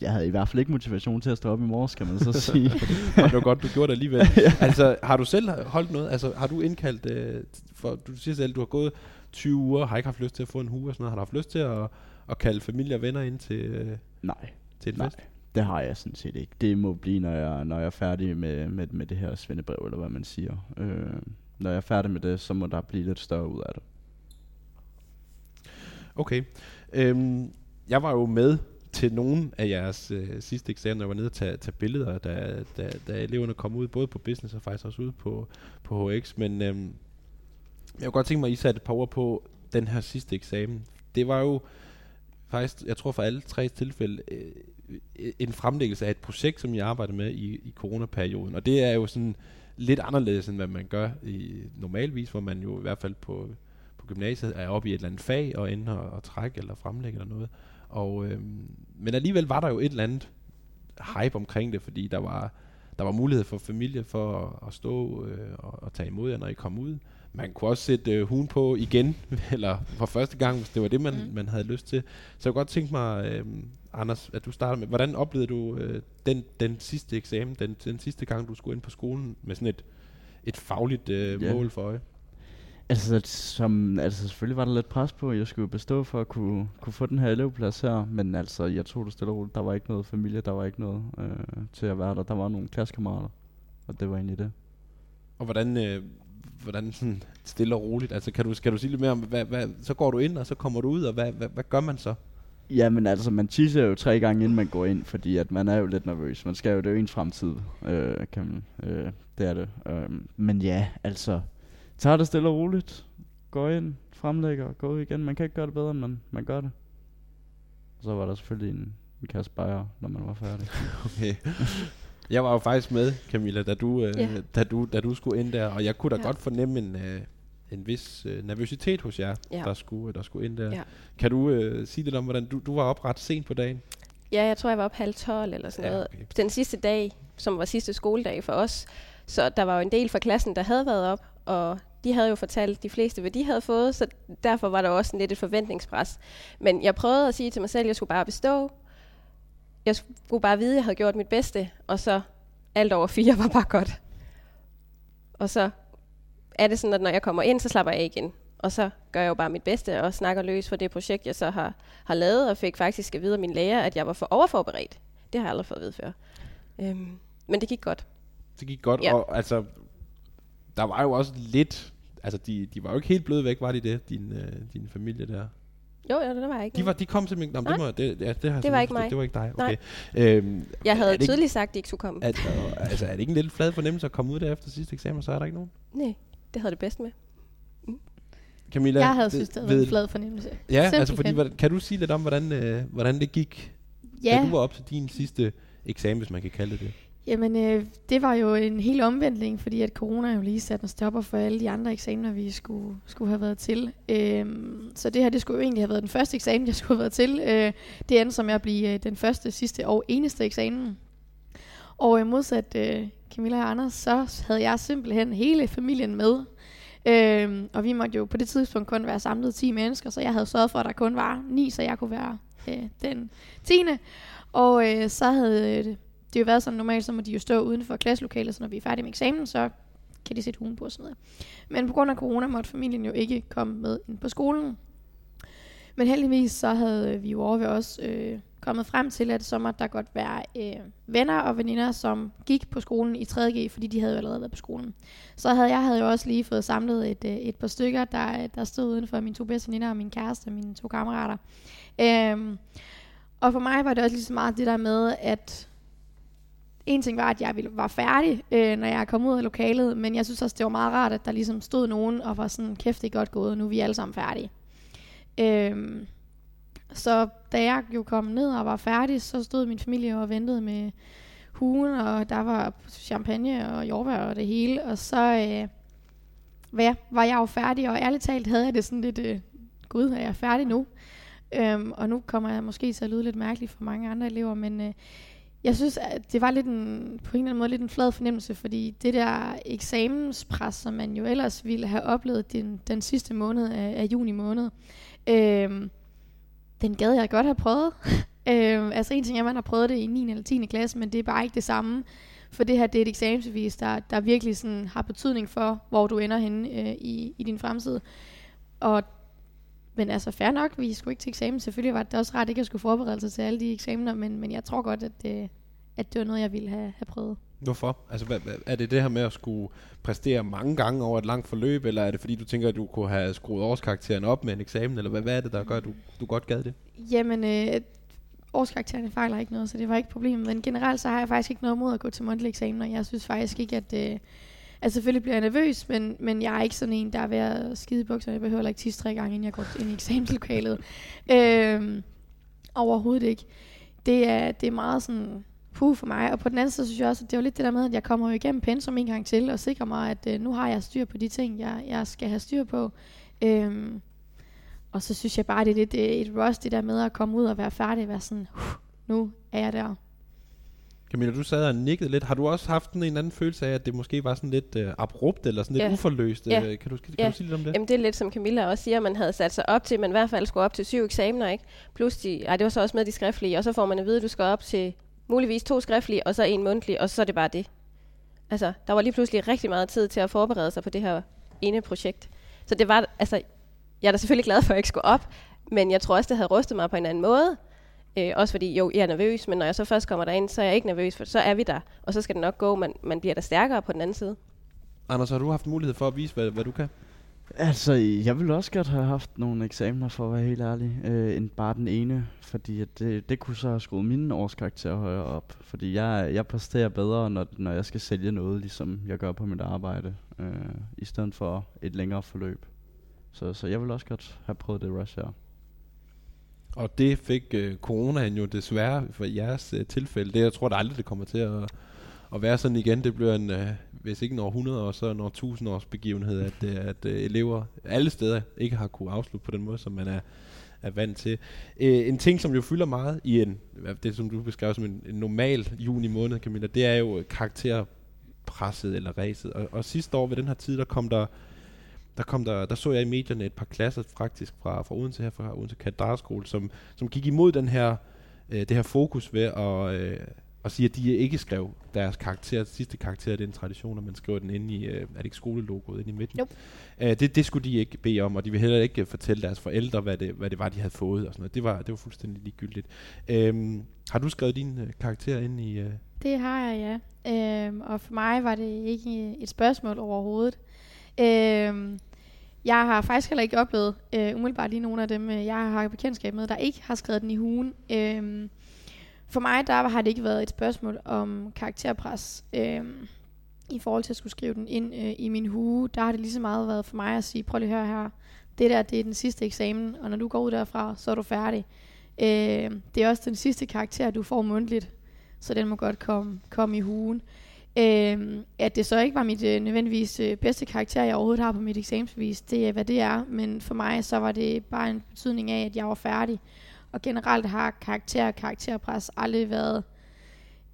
jeg havde i hvert fald ikke motivation til at stå op i morges, kan man så <laughs> sige. Og det var godt, du gjorde det alligevel. <laughs> Altså, har du selv holdt noget? Altså, har du indkaldt, øh, for du siger selv, du har gået 20 uger, har ikke haft lyst til at få en hue og sådan noget. Har du haft lyst til at, at kalde familie og venner ind til, øh, Nej, til en nej, fest? det har jeg sådan set ikke. Det må blive, når jeg, når jeg er færdig med, med, med det her svendebrev, eller hvad man siger. Øh, når jeg er færdig med det, så må der blive lidt større ud af det. Okay. Øhm, jeg var jo med til nogle af jeres øh, sidste eksamener, jeg var nede og tage, tage billeder, da, da, da eleverne kom ud, både på business og faktisk også ud på, på HX, men øhm, jeg kunne godt tænke mig, at I satte et par ord på den her sidste eksamen. Det var jo faktisk, jeg tror for alle tre tilfælde, øh, en fremlæggelse af et projekt, som jeg arbejdede med i, i coronaperioden, og det er jo sådan lidt anderledes, end hvad man gør i normalvis, hvor man jo i hvert fald på, på gymnasiet er oppe i et eller andet fag og ender og, trække eller fremlægge eller noget. Og, øh, men alligevel var der jo et eller andet hype omkring det, fordi der var, der var mulighed for familie for at, at stå øh, og, og tage imod jer, når I kom ud. Man kunne også sætte øh, hun på igen, <laughs> eller for første gang, hvis det var det, man, mm. man havde lyst til. Så jeg kunne godt tænke mig, øh, Anders, at du starter med, hvordan oplevede du øh, den, den sidste eksamen, den, den sidste gang, du skulle ind på skolen med sådan et, et fagligt øh, Ja. mål for øje? Altså, som, altså selvfølgelig var der lidt pres på, jeg skulle bestå for at kunne, kunne få den her elevplads her, men altså, jeg tog det stille og roligt. Der var ikke noget familie, der var ikke noget øh, til at være der. Der var nogle klassekammerater, og det var egentlig det. Og hvordan, øh, hvordan sådan stille og roligt, altså kan du, skal du sige lidt mere om, hvad, hvad, så går du ind, og så kommer du ud, og hvad, hvad, hvad gør man så? Jamen altså, man tisser jo tre gange, inden man går ind, fordi at man er jo lidt nervøs. Man skal jo, det er jo ens fremtid, øh, kan man, øh, det er det. Øh, men ja, altså, tager det stille og roligt, går ind, fremlægger, går ud igen. Man kan ikke gøre det bedre, end man, man gør det. Og så var der selvfølgelig en, en kasse bajer, når man var færdig. <laughs> Okay. Jeg var jo faktisk med, Camilla, da du, øh, Ja. da du, da du skulle ind der, og jeg kunne da Ja. godt fornemme en, øh, en vis øh, nervøsitet hos jer, Ja. der, skulle, der skulle ind der. Ja. Kan du øh, sige lidt om, hvordan du, du var op ret sent på dagen? Ja, jeg tror, jeg var op halv 12 eller sådan Ja, ja, noget. okay. Den sidste dag, som var sidste skoledag for os. Så der var jo en del fra klassen, der havde været op, og de havde jo fortalt de fleste, hvad de havde fået, så derfor var der også lidt et forventningspres. Men jeg prøvede at sige til mig selv, at jeg skulle bare bestå. Jeg skulle bare vide, at jeg havde gjort mit bedste, og så alt over fire var bare godt. Og så er det sådan, at når jeg kommer ind, så slapper jeg igen. Og så gør jeg jo bare mit bedste og snakker løs for det projekt, jeg så har, har lavet, og fik faktisk at vide af min lærer, at jeg var for overforberedt. Det har jeg aldrig fået at vide før. Øhm, men det gik godt. Det gik godt, Ja. og altså, der var jo også lidt, altså de, de var jo ikke helt bløde væk, var de det, din, øh, din familie der? Jo, jo, det var jeg ikke. De, var, de kom simpelthen, nå, men det, Nej. må, det, ja, det, har Det var ikke mig. Det var ikke dig, Nej. okay. Øhm, jeg havde det ikke- tydeligt sagt, at de ikke skulle komme. At, øh, altså, er det ikke en lidt flad fornemmelse at komme ud der efter sidste eksamen, så er der ikke nogen? Nej, det havde det bedst med. Camilla, Jeg havde synes, det havde været ved- en flad fornemmelse. Ja, altså Simpelthen. fordi, hvordan, kan du sige lidt om, hvordan, øh, hvordan det gik, Ja, da du var op til din sidste eksamen, hvis man kan kalde det det? Jamen øh, det var jo en hel omvendling, fordi at corona jo lige satte en stopper for alle de andre eksamener, vi skulle, skulle have været til. Øh, så det her, det skulle jo egentlig have været den første eksamen, jeg skulle have været til. Øh, det endte som at blive øh, den første, sidste og eneste eksamen. Og øh, modsat øh, Camilla og Anders, så havde jeg simpelthen hele familien med. Øh, og vi måtte jo på det tidspunkt kun være samlet 10 mennesker, så jeg havde sørget for, at der kun var 9, så jeg kunne være øh, den 10. Og øh, så havde øh, det jo været sådan normalt, så må de jo stå uden for klasselokalet, så når vi er færdige med eksamen, så kan de sætte hugen på og sådan noget. Men på grund af corona måtte familien jo ikke komme med ind på skolen. Men heldigvis så havde vi jo over ved os øh, kommet frem til, at så måtte der godt være øh, venner og veninder, som gik på skolen i 3.G, fordi de havde jo allerede været på skolen. Så havde jeg havde jo også lige fået samlet et, øh, et par stykker, der, der stod uden for mine to bedste veninder og min kæreste og mine to kammerater. Øh, og for mig var det også lige så meget det der med, at en ting var, at jeg ville- var færdig, øh, når jeg kom ud af lokalet, men jeg synes også, det var meget rart, at der ligesom stod nogen og var sådan, kæft, det er godt gået, nu er vi alle sammen færdige. Øh, så da jeg jo kom ned og var færdig, så stod min familie og ventede med hugen, og der var champagne og jordbær og det hele, og så øh, hvad, var jeg jo færdig, og ærligt talt havde jeg det sådan lidt, øh, gud, er jeg færdig nu? Øhm, og nu kommer jeg måske til at lyde lidt mærkeligt for mange andre elever, men øh, jeg synes, at det var lidt en, på en eller anden måde lidt en flad fornemmelse, fordi det der eksamenspres, som man jo ellers ville have oplevet den, den sidste måned af, af juni måned, øh, den gad jeg godt have prøvet. <laughs> øh, altså en ting er, at man har prøvet det i 9. eller 10. klasse, men det er bare ikke det samme. For det her, det er et eksamensbevis, der, der virkelig sådan har betydning for, hvor du ender henne øh, i, i din fremtid. Og men altså, fair nok, vi skulle ikke til eksamen. Selvfølgelig var det også rart ikke at skulle forberede sig til alle de eksamener, men, men jeg tror godt, at det, at det var noget, jeg ville have, have prøvet. Hvorfor? Altså, hvad, hvad, er det det her med at skulle præstere mange gange over et langt forløb, eller er det fordi, du tænker, at du kunne have skruet årskarakteren op med en eksamen, eller hvad, hvad er det, der gør, at du, du godt gad det? Jamen, øh, årskaraktererne fejler ikke noget, så det var ikke et problem. Men generelt så har jeg faktisk ikke noget mod at gå til mundtlig eksamen, og jeg synes faktisk ikke, at... Øh, Altså selvfølgelig bliver jeg nervøs, men, men jeg er ikke sådan en, der er ved at skide i bukserne. Jeg behøver ikke tisse tre gange, inden jeg går ind i eksamenslokalet. <laughs> øhm, overhovedet ikke. Det er, det er meget sådan puh for mig. Og på den anden side synes jeg også, at det er jo lidt det der med, at jeg kommer jo igennem pensum en gang til, og sikrer mig, at øh, nu har jeg styr på de ting, jeg, jeg skal have styr på. Øhm, og så synes jeg bare, det er lidt et, et rush, det der med at komme ud og være færdig, og være sådan, uh, nu er jeg der. Camilla, du sad og nikkede lidt. Har du også haft en eller anden følelse af, at det måske var sådan lidt uh, abrupt, eller sådan lidt Ja. uforløst? Ja. Øh, Kan, du, kan Ja. du sige lidt om det? Jamen det er lidt som Camilla også siger, man havde sat sig op til, man i hvert fald skulle op til syv eksamener, ikke? Plus de, ej, det var så også med de skriftlige, og så får man at vide, at du skal op til muligvis to skriftlige, og så en mundtlig, og så er det bare det. Altså, der var lige pludselig rigtig meget tid til at forberede sig på det her ene projekt. Så det var, altså, jeg er da selvfølgelig glad for, at jeg ikke skulle op, men jeg tror også, det havde rustet mig på en anden måde. Øh, også fordi, jo, jeg er nervøs, men når jeg så først kommer derind, så er jeg ikke nervøs, for så er vi der, og så skal det nok gå, man, man bliver da stærkere på den anden side. Anders, har du haft mulighed for at vise, hvad, hvad du kan? Altså, jeg ville også godt have haft nogle eksamener, for at være helt ærlig, øh, end bare den ene, fordi at det, det kunne så have skruet mine årskarakterer højere op, fordi jeg, jeg præsterer bedre, når, når jeg skal sælge noget, ligesom jeg gør på mit arbejde, øh, i stedet for et længere forløb. Så, så jeg vil også godt have prøvet det rush her. Og det fik øh, coronaen jo desværre for jeres øh, tilfælde. Det, jeg tror da aldrig, det kommer til at, at være sådan igen. Det bliver en, øh, hvis ikke en århundrede, 100 så en år 1000 års begivenhed, at, øh, at øh, elever alle steder ikke har kunne afslutte på den måde, som man er, er vant til. Øh, en ting, som jo fylder meget i en, det som du beskrev som en, en normal juni måned, Camilla, det er jo karakterpresset eller ræset. Og, og sidste år ved den her tid, der kom der der, kom der, der så jeg i medierne et par klasser faktisk fra, fra Odense her, fra Odense Katedralskole, som, som gik imod den her, øh, det her fokus ved at, øh, at sige, at de ikke skrev deres karakter, sidste karakter, det er en tradition, at man skriver den inde i, øh, er det ikke skolelogoet inde i midten? Jo. Øh, det, det skulle de ikke bede om, og de ville heller ikke fortælle deres forældre, hvad det, hvad det var, de havde fået og sådan noget. Det var, det var fuldstændig ligegyldigt. Øhm, har du skrevet din øh, karakter ind i... Øh, Det har jeg, ja. Øhm, og for mig var det ikke et spørgsmål overhovedet. Øhm, jeg har faktisk heller ikke oplevet øh, umiddelbart lige nogen af dem, øh, jeg har bekendtskab med, der ikke har skrevet den i hugen. Øh, for mig der har det ikke været et spørgsmål om karakterpres. øh, I forhold til at skulle skrive den ind øh, i min hue, der har det lige så meget været for mig at sige, prøv lige at høre her, det der det er den sidste eksamen, og når du går ud derfra, så er du færdig. Øh, det er også den sidste karakter, du får mundtligt så den må godt komme, komme i hugen. Øh, at det så ikke var mit øh, nødvendigvis øh, bedste karakter, jeg overhovedet har på mit eksamensbevis, det er, hvad det er. Men for mig, så var det bare en betydning af, at jeg var færdig. Og generelt har karakter og karakterpres aldrig været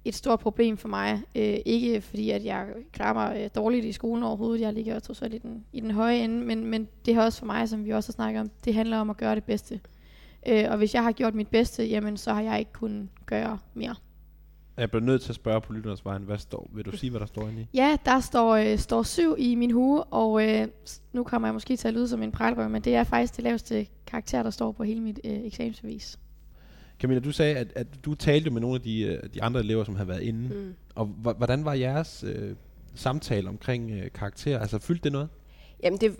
et stort problem for mig. Øh, ikke fordi, at jeg klarer mig øh, dårligt i skolen overhovedet. Jeg ligger trods alt i den, i den høje ende. Men, men det har også for mig, som vi også har snakket om, det handler om at gøre det bedste. Øh, og hvis jeg har gjort mit bedste, jamen så har jeg ikke kunnet gøre mere jeg bliver nødt til at spørge på lytternes vejen, hvad står, vil du sige, hvad der står inde i? Ja, der står, øh, står syv i min hue, og øh, nu kommer jeg måske til at lyde som en pralrøv, men det er faktisk det laveste karakter, der står på hele mit øh, eksamensbevis. Camilla, du sagde, at, at du talte med nogle af de, øh, de andre elever, som havde været inde. Mm. Og hvordan var jeres øh, samtale omkring øh, karakter? Altså, fyldte det noget? Jamen det,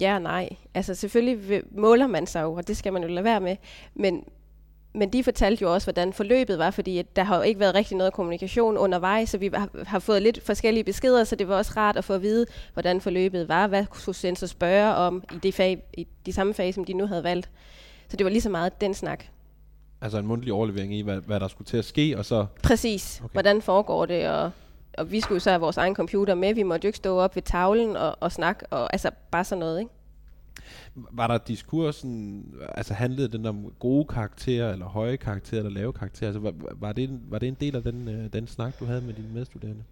ja og nej. Altså selvfølgelig måler man sig jo, og det skal man jo lade være med. Men, men de fortalte jo også, hvordan forløbet var, fordi at der har jo ikke været rigtig noget kommunikation undervejs, så vi har, har fået lidt forskellige beskeder, så det var også rart at få at vide, hvordan forløbet var, hvad kunne sensor spørge om i det fag, i de samme fag, som de nu havde valgt. Så det var lige så meget den snak. Altså en mundtlig overlevering i, hvad, hvad der skulle til at ske, og så... Præcis. Okay. Hvordan foregår det, og, og vi skulle så have vores egen computer med. Vi måtte jo ikke stå op ved tavlen og, og snakke, og altså bare sådan noget, ikke? Var der diskursen, altså handlede den om gode karakterer, eller høje karakterer, eller lave karakterer? Altså, var, var, det, en, var det en del af den, øh, den snak, du havde med dine medstuderende?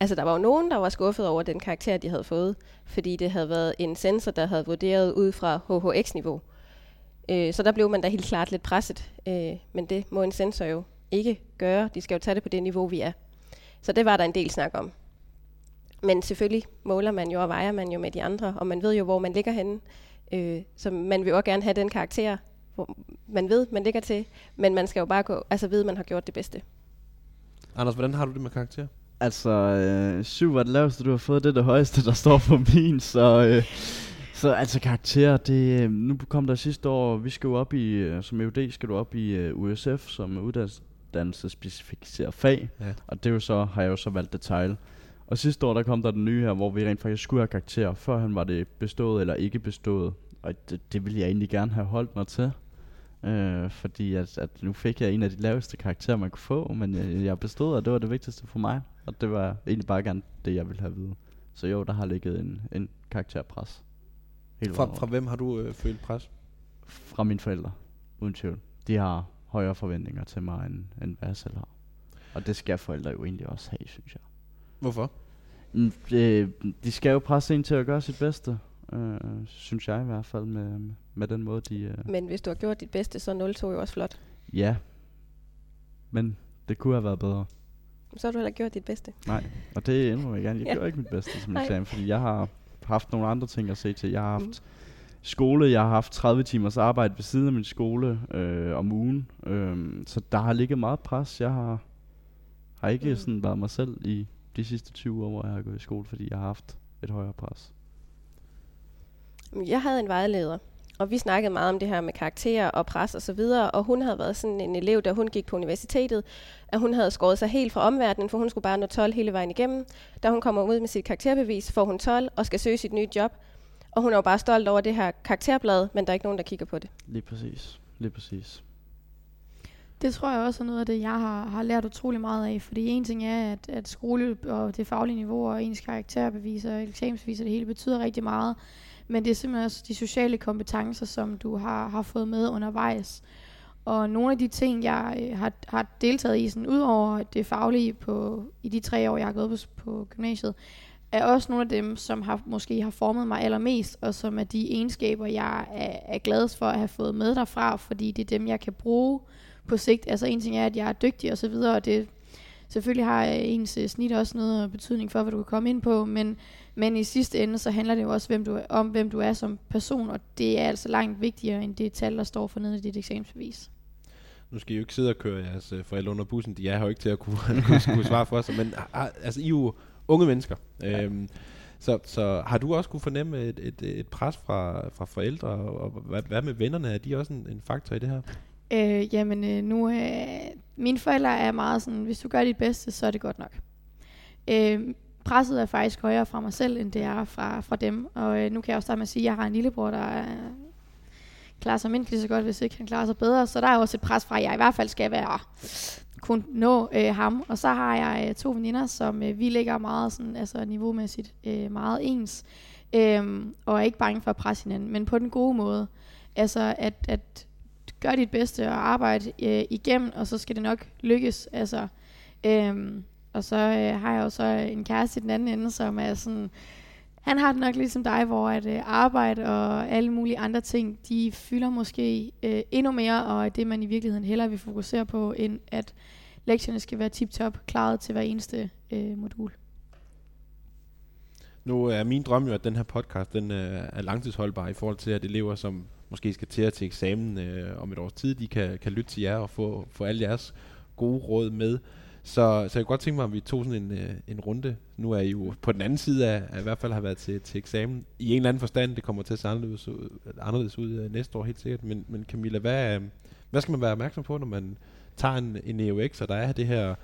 Altså, der var jo nogen, der var skuffet over den karakter, de havde fået, fordi det havde været en sensor, der havde vurderet ud fra HHX-niveau. Øh, så der blev man da helt klart lidt presset, øh, men det må en sensor jo ikke gøre. De skal jo tage det på det niveau, vi er. Så det var der en del snak om. Men selvfølgelig måler man jo og vejer man jo med de andre, og man ved jo, hvor man ligger henne. Øh, så man vil jo også gerne have den karakter, hvor man ved, man ligger til, men man skal jo bare gå, altså vide, at man har gjort det bedste. Anders, hvordan har du det med karakter? Altså, øh, syv var det laveste, du har fået. Det er det højeste, der står på min, så... Øh, så altså karakter, det, øh, nu kom der sidste år, vi skal jo op i, øh, som EUD skal du op i uh, USF, som uddannelsespecificeret fag, ja. og det er jo så, har jeg jo så valgt detail. Og sidste år, der kom der den nye her, hvor vi rent faktisk skulle have karakter. Før han var det bestået eller ikke bestået. Og det, det ville jeg egentlig gerne have holdt mig til. Øh, fordi at, at nu fik jeg en af de laveste karakterer, man kunne få, men jeg, jeg bestod, og det var det vigtigste for mig. Og det var egentlig bare gerne det, jeg ville have vide. Så jo, der har ligget en, en karakterpres. Helt fra, fra hvem har du øh, følt pres? Fra mine forældre, uden tvivl. De har højere forventninger til mig, end, end hvad jeg selv har. Og det skal forældre jo egentlig også have, synes jeg. Hvorfor? Mm, det, de skal jo presse en til at gøre sit bedste. Øh, synes jeg i hvert fald med, med den måde de... Øh Men hvis du har gjort dit bedste, så 0-2 jo også flot. Ja. Men det kunne have været bedre. Så har du heller gjort dit bedste. Nej, og det indrømmer jeg gerne. Jeg ja. gjorde ikke mit bedste som eksamen, fordi jeg har haft nogle andre ting at se til. Jeg har haft mm. skole, jeg har haft 30 timers arbejde ved siden af min skole øh, om ugen. Øh, så der har ligget meget pres. Jeg har, har ikke mm. sådan været mig selv i de sidste 20 år, hvor jeg har gået i skole, fordi jeg har haft et højere pres. Jeg havde en vejleder, og vi snakkede meget om det her med karakterer og pres og så videre, og hun havde været sådan en elev, da hun gik på universitetet, at hun havde skåret sig helt fra omverdenen, for hun skulle bare nå 12 hele vejen igennem. Da hun kommer ud med sit karakterbevis, får hun 12 og skal søge sit nye job. Og hun er jo bare stolt over det her karakterblad, men der er ikke nogen, der kigger på det. Lige præcis. Lige præcis. Det tror jeg også er noget af det, jeg har, har lært utrolig meget af. Fordi en ting er, at, at skole og det faglige niveau og ens karakterbeviser og eksamensbeviser, det hele betyder rigtig meget. Men det er simpelthen også de sociale kompetencer, som du har, har fået med undervejs. Og nogle af de ting, jeg øh, har, har deltaget i, sådan, ud over det faglige på, i de tre år, jeg har gået på, på gymnasiet, er også nogle af dem, som har, måske har formet mig allermest, og som er de egenskaber, jeg er, er glad for at have fået med derfra, fordi det er dem, jeg kan bruge på sigt. Altså en ting er, at jeg er dygtig og så videre, og det selvfølgelig har ens øh, snit også noget betydning for, hvad du kan komme ind på, men, men i sidste ende, så handler det jo også hvem du, om, hvem du er som person, og det er altså langt vigtigere, end det tal, der står for nede i dit eksamensbevis. Nu skal I jo ikke sidde og køre jeres øh, forældre under bussen, de er her jo ikke til at kunne, <laughs> kunne, kunne svare for sig, men altså, I er jo unge mennesker. Ja. Øhm, så, så har du også kunne fornemme et, et, et pres fra, fra forældre, og, og hvad, hvad med vennerne? Er de også en, en faktor i det her? Øh, jamen øh, nu, øh, mine forældre er meget sådan, hvis du gør dit bedste, så er det godt nok. Øh, presset er faktisk højere fra mig selv, end det er fra, fra dem. Og øh, nu kan jeg også starte med at sige, at jeg har en lillebror, der er, klarer sig mindst lige så godt, hvis ikke han klarer sig bedre. Så der er også et pres fra, at jeg i hvert fald skal være kunne nå øh, ham. Og så har jeg øh, to veninder, som øh, vi ligger meget sådan, altså niveaumæssigt øh, meget ens. Øh, og er ikke bange for at presse hinanden, men på den gode måde. Altså at, at gør dit bedste og arbejde øh, igennem, og så skal det nok lykkes. Altså, øhm, og så øh, har jeg jo så en kæreste i den anden ende, som er sådan, han har det nok ligesom dig, hvor at øh, arbejde og alle mulige andre ting, de fylder måske øh, endnu mere, og det man i virkeligheden hellere vil fokusere på, end at lektierne skal være tip-top klaret til hver eneste øh, modul. Nu er min drøm jo, at den her podcast den øh, er langtidsholdbar i forhold til, at elever, som måske skal til at til eksamen øh, om et års tid, de kan, kan lytte til jer og få, få alle jeres gode råd med. Så, så jeg kunne godt tænke mig, at vi tog sådan en, øh, en runde. Nu er I jo på den anden side af, af i hvert fald har været til, til eksamen. I en eller anden forstand, det kommer til at se anderledes ud, anderledes ud øh, næste år helt sikkert. Men, men Camilla, hvad, øh, hvad skal man være opmærksom på, når man tager en, en EUX, og der er det her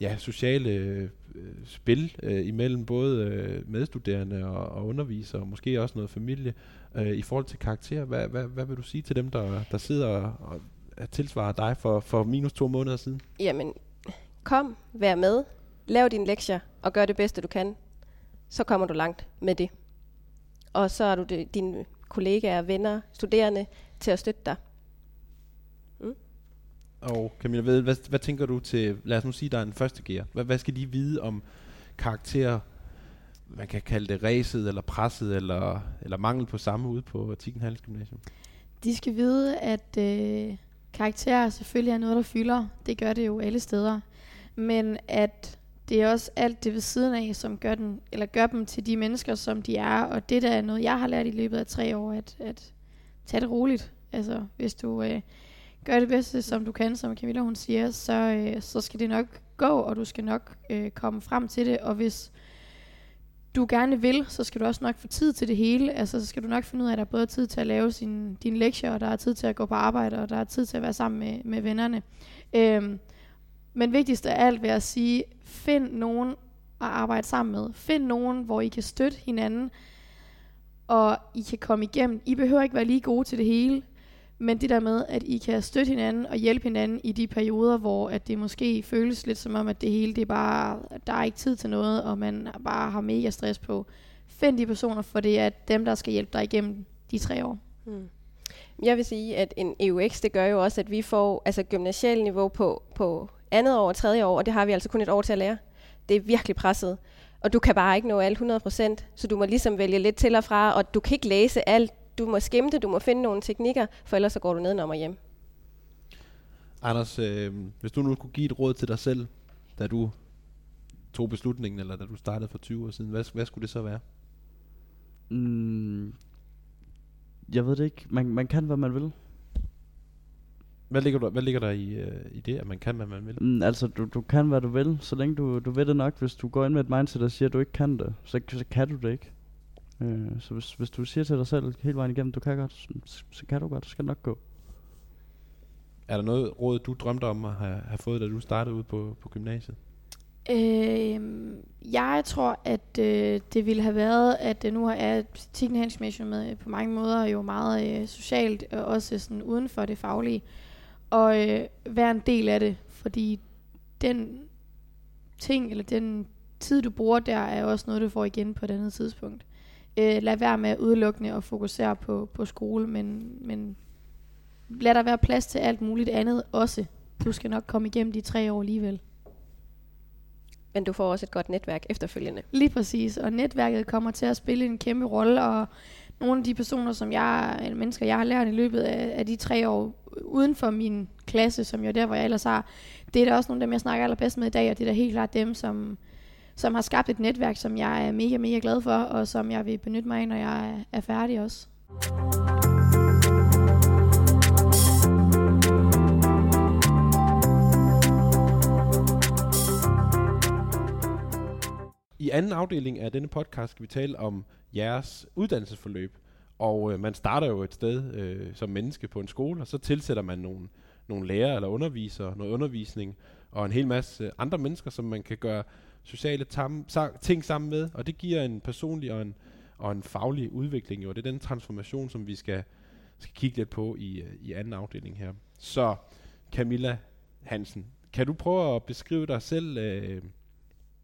ja, sociale øh, Øh, spil øh, imellem både øh, medstuderende og, og undervisere, og måske også noget familie, øh, i forhold til karakter. Hvad, hvad, hvad vil du sige til dem, der, der sidder og, og tilsvarer dig for, for minus to måneder siden? Jamen, kom, vær med, lav dine lektier og gør det bedste, du kan. Så kommer du langt med det. Og så er du det, din kollegaer, venner, studerende til at støtte dig. Og Camilla, hvad, hvad, hvad tænker du til, lad os nu sige, der er en første gear. Hvad, hvad skal de vide om karakter, man kan kalde det ræset, eller presset, eller, eller mangel på samme ude på Tikken Gymnasium? De skal vide, at øh, karakterer selvfølgelig er noget, der fylder. Det gør det jo alle steder. Men at det er også alt det ved siden af, som gør, den, eller gør dem til de mennesker, som de er. Og det der er noget, jeg har lært i løbet af tre år, at, at tage det roligt. Altså, hvis du øh, gør det bedste, som du kan, som Camilla hun siger, så, øh, så skal det nok gå, og du skal nok øh, komme frem til det. Og hvis du gerne vil, så skal du også nok få tid til det hele. Altså, så skal du nok finde ud af, at der er både tid til at lave sin, dine lektier, og der er tid til at gå på arbejde, og der er tid til at være sammen med, med vennerne. Øhm, men vigtigst af alt vil jeg sige, find nogen at arbejde sammen med. Find nogen, hvor I kan støtte hinanden, og I kan komme igennem. I behøver ikke være lige gode til det hele, men det der med, at I kan støtte hinanden og hjælpe hinanden i de perioder, hvor at det måske føles lidt som om, at det hele, det er bare, der er ikke tid til noget, og man bare har mega stress på. Find de personer, for det er dem, der skal hjælpe dig igennem de tre år. Hmm. Jeg vil sige, at en EUX, det gør jo også, at vi får altså gymnasial niveau på, på andet år og tredje år, og det har vi altså kun et år til at lære. Det er virkelig presset. Og du kan bare ikke nå alt 100%, så du må ligesom vælge lidt til og fra, og du kan ikke læse alt. Du må skimme det, du må finde nogle teknikker, for ellers så går du nedenom og hjem. Anders, øh, hvis du nu kunne give et råd til dig selv, da du tog beslutningen, eller da du startede for 20 år siden, hvad, hvad skulle det så være? Mm, jeg ved det ikke. Man, man kan, hvad man vil. Hvad ligger der, hvad ligger der i, øh, i det, at man kan, hvad man vil? Mm, altså, du, du kan, hvad du vil, så længe du, du ved det nok. Hvis du går ind med et mindset, der siger, at du ikke kan det, så, så kan du det ikke. Øh, så hvis, hvis du siger til dig selv hele vejen igennem, du kan godt, så, så kan du godt, så skal det nok gå. Er der noget råd, du drømte om at have, have fået, da du startede ud på, på gymnasiet? Øh, jeg tror, at øh, det ville have været, at øh, nu er Tikken Handelsmission med på mange måder jo meget øh, socialt, og også sådan uden for det faglige, og øh, være en del af det, fordi den ting, eller den tid, du bruger der, er også noget, du får igen på et andet tidspunkt. Øh, lad være med udelukkende at fokusere på, på skole, men, men lad der være plads til alt muligt andet også. Du skal nok komme igennem de tre år alligevel. Men du får også et godt netværk efterfølgende. Lige præcis, og netværket kommer til at spille en kæmpe rolle, og nogle af de personer, som jeg, eller mennesker, jeg har lært i løbet af, af de tre år uden for min klasse, som jo er der, hvor jeg ellers har, det er da også nogle af dem, jeg snakker allerbedst med i dag, og det er da helt klart dem, som, som har skabt et netværk, som jeg er mega, mega glad for, og som jeg vil benytte mig af, når jeg er, færdig også. I anden afdeling af denne podcast skal vi tale om jeres uddannelsesforløb. Og øh, man starter jo et sted øh, som menneske på en skole, og så tilsætter man nogle, nogle lærere eller undervisere, noget undervisning, og en hel masse andre mennesker, som man kan gøre sociale tam, sa- ting sammen med. Og det giver en personlig og en, og en faglig udvikling. Jo. Det er den transformation, som vi skal, skal kigge lidt på i, i anden afdeling her. Så Camilla Hansen, kan du prøve at beskrive dig selv, øh,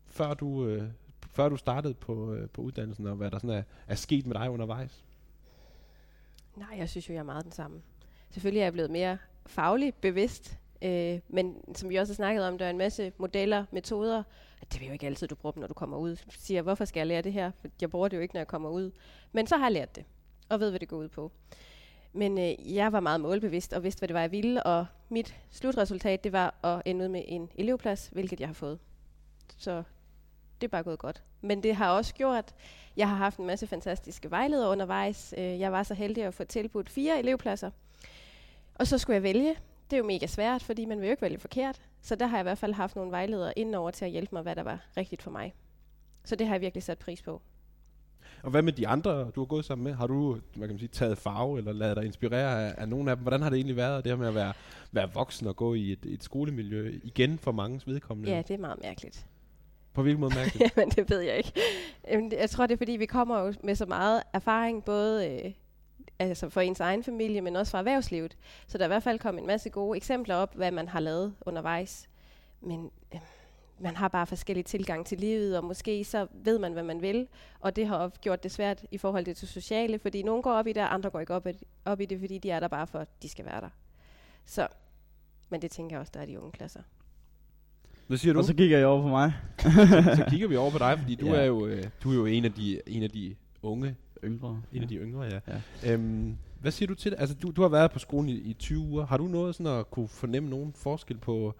før du... Øh, før du startede på, øh, på uddannelsen, og hvad der sådan er, er sket med dig undervejs? Nej, jeg synes jo, jeg er meget den samme. Selvfølgelig er jeg blevet mere faglig bevidst, øh, men som vi også har snakket om, der er en masse modeller, metoder. Det er jo ikke altid, du bruger dem, når du kommer ud. Du siger, hvorfor skal jeg lære det her? For jeg bruger det jo ikke, når jeg kommer ud. Men så har jeg lært det, og ved, hvad det går ud på. Men øh, jeg var meget målbevidst og vidste, hvad det var, jeg ville, og mit slutresultat, det var at ende ud med en elevplads, hvilket jeg har fået. Så det er bare gået godt. Men det har også gjort, at jeg har haft en masse fantastiske vejledere undervejs. Øh, jeg var så heldig at få tilbudt fire elevpladser. Og så skulle jeg vælge. Det er jo mega svært, fordi man vil jo ikke vælge forkert. Så der har jeg i hvert fald haft nogle vejledere indenover til at hjælpe mig, hvad der var rigtigt for mig. Så det har jeg virkelig sat pris på. Og hvad med de andre, du har gået sammen med? Har du hvad kan man sige, taget farve, eller ladet dig inspirere af, af nogle af dem? Hvordan har det egentlig været, det her med at være, være voksen og gå i et, et skolemiljø igen for mange vedkommende? Ja, det er meget mærkeligt. På hvilken måde mærkeligt? <laughs> Jamen, det ved jeg ikke. Jeg tror, det er fordi, vi kommer jo med så meget erfaring, både øh, altså for ens egen familie, men også fra erhvervslivet. Så der er i hvert fald kommet en masse gode eksempler op, hvad man har lavet undervejs. Men øh, man har bare forskellige tilgang til livet, og måske så ved man, hvad man vil, og det har også gjort det svært i forhold til det sociale, fordi nogen går op i det, og andre går ikke op i, op i det, fordi de er der bare for, at de skal være der. Så, men det tænker jeg også, der er de unge klasser. Hvad siger du? Og så kigger jeg over på mig. så kigger vi over på dig, fordi du <laughs> Ja. er jo øh, du er jo en af de en af de unge, Yngre. en af de yngre, ja. Ja. Øhm, hvad siger du til det? Altså du, du har været på skolen i, i 20 uger. Har du noget sådan at kunne fornemme nogen forskel på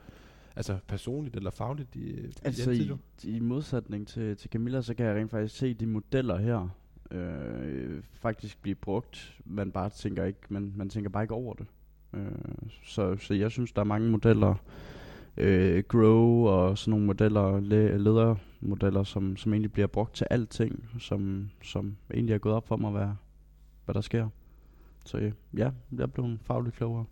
altså personligt eller fagligt i, i Altså i, i modsætning til, til Camilla, så kan jeg rent faktisk se de modeller her øh, faktisk blive brugt. Man bare tænker ikke, man, man tænker bare ikke over det. Øh, så, så jeg synes, der er mange modeller, øh, Grow og sådan nogle modeller, le- ledermodeller, som, som egentlig bliver brugt til alting, som, som egentlig er gået op for mig, hvad, hvad der sker. Så øh, ja, jeg er blevet fagligt klogere.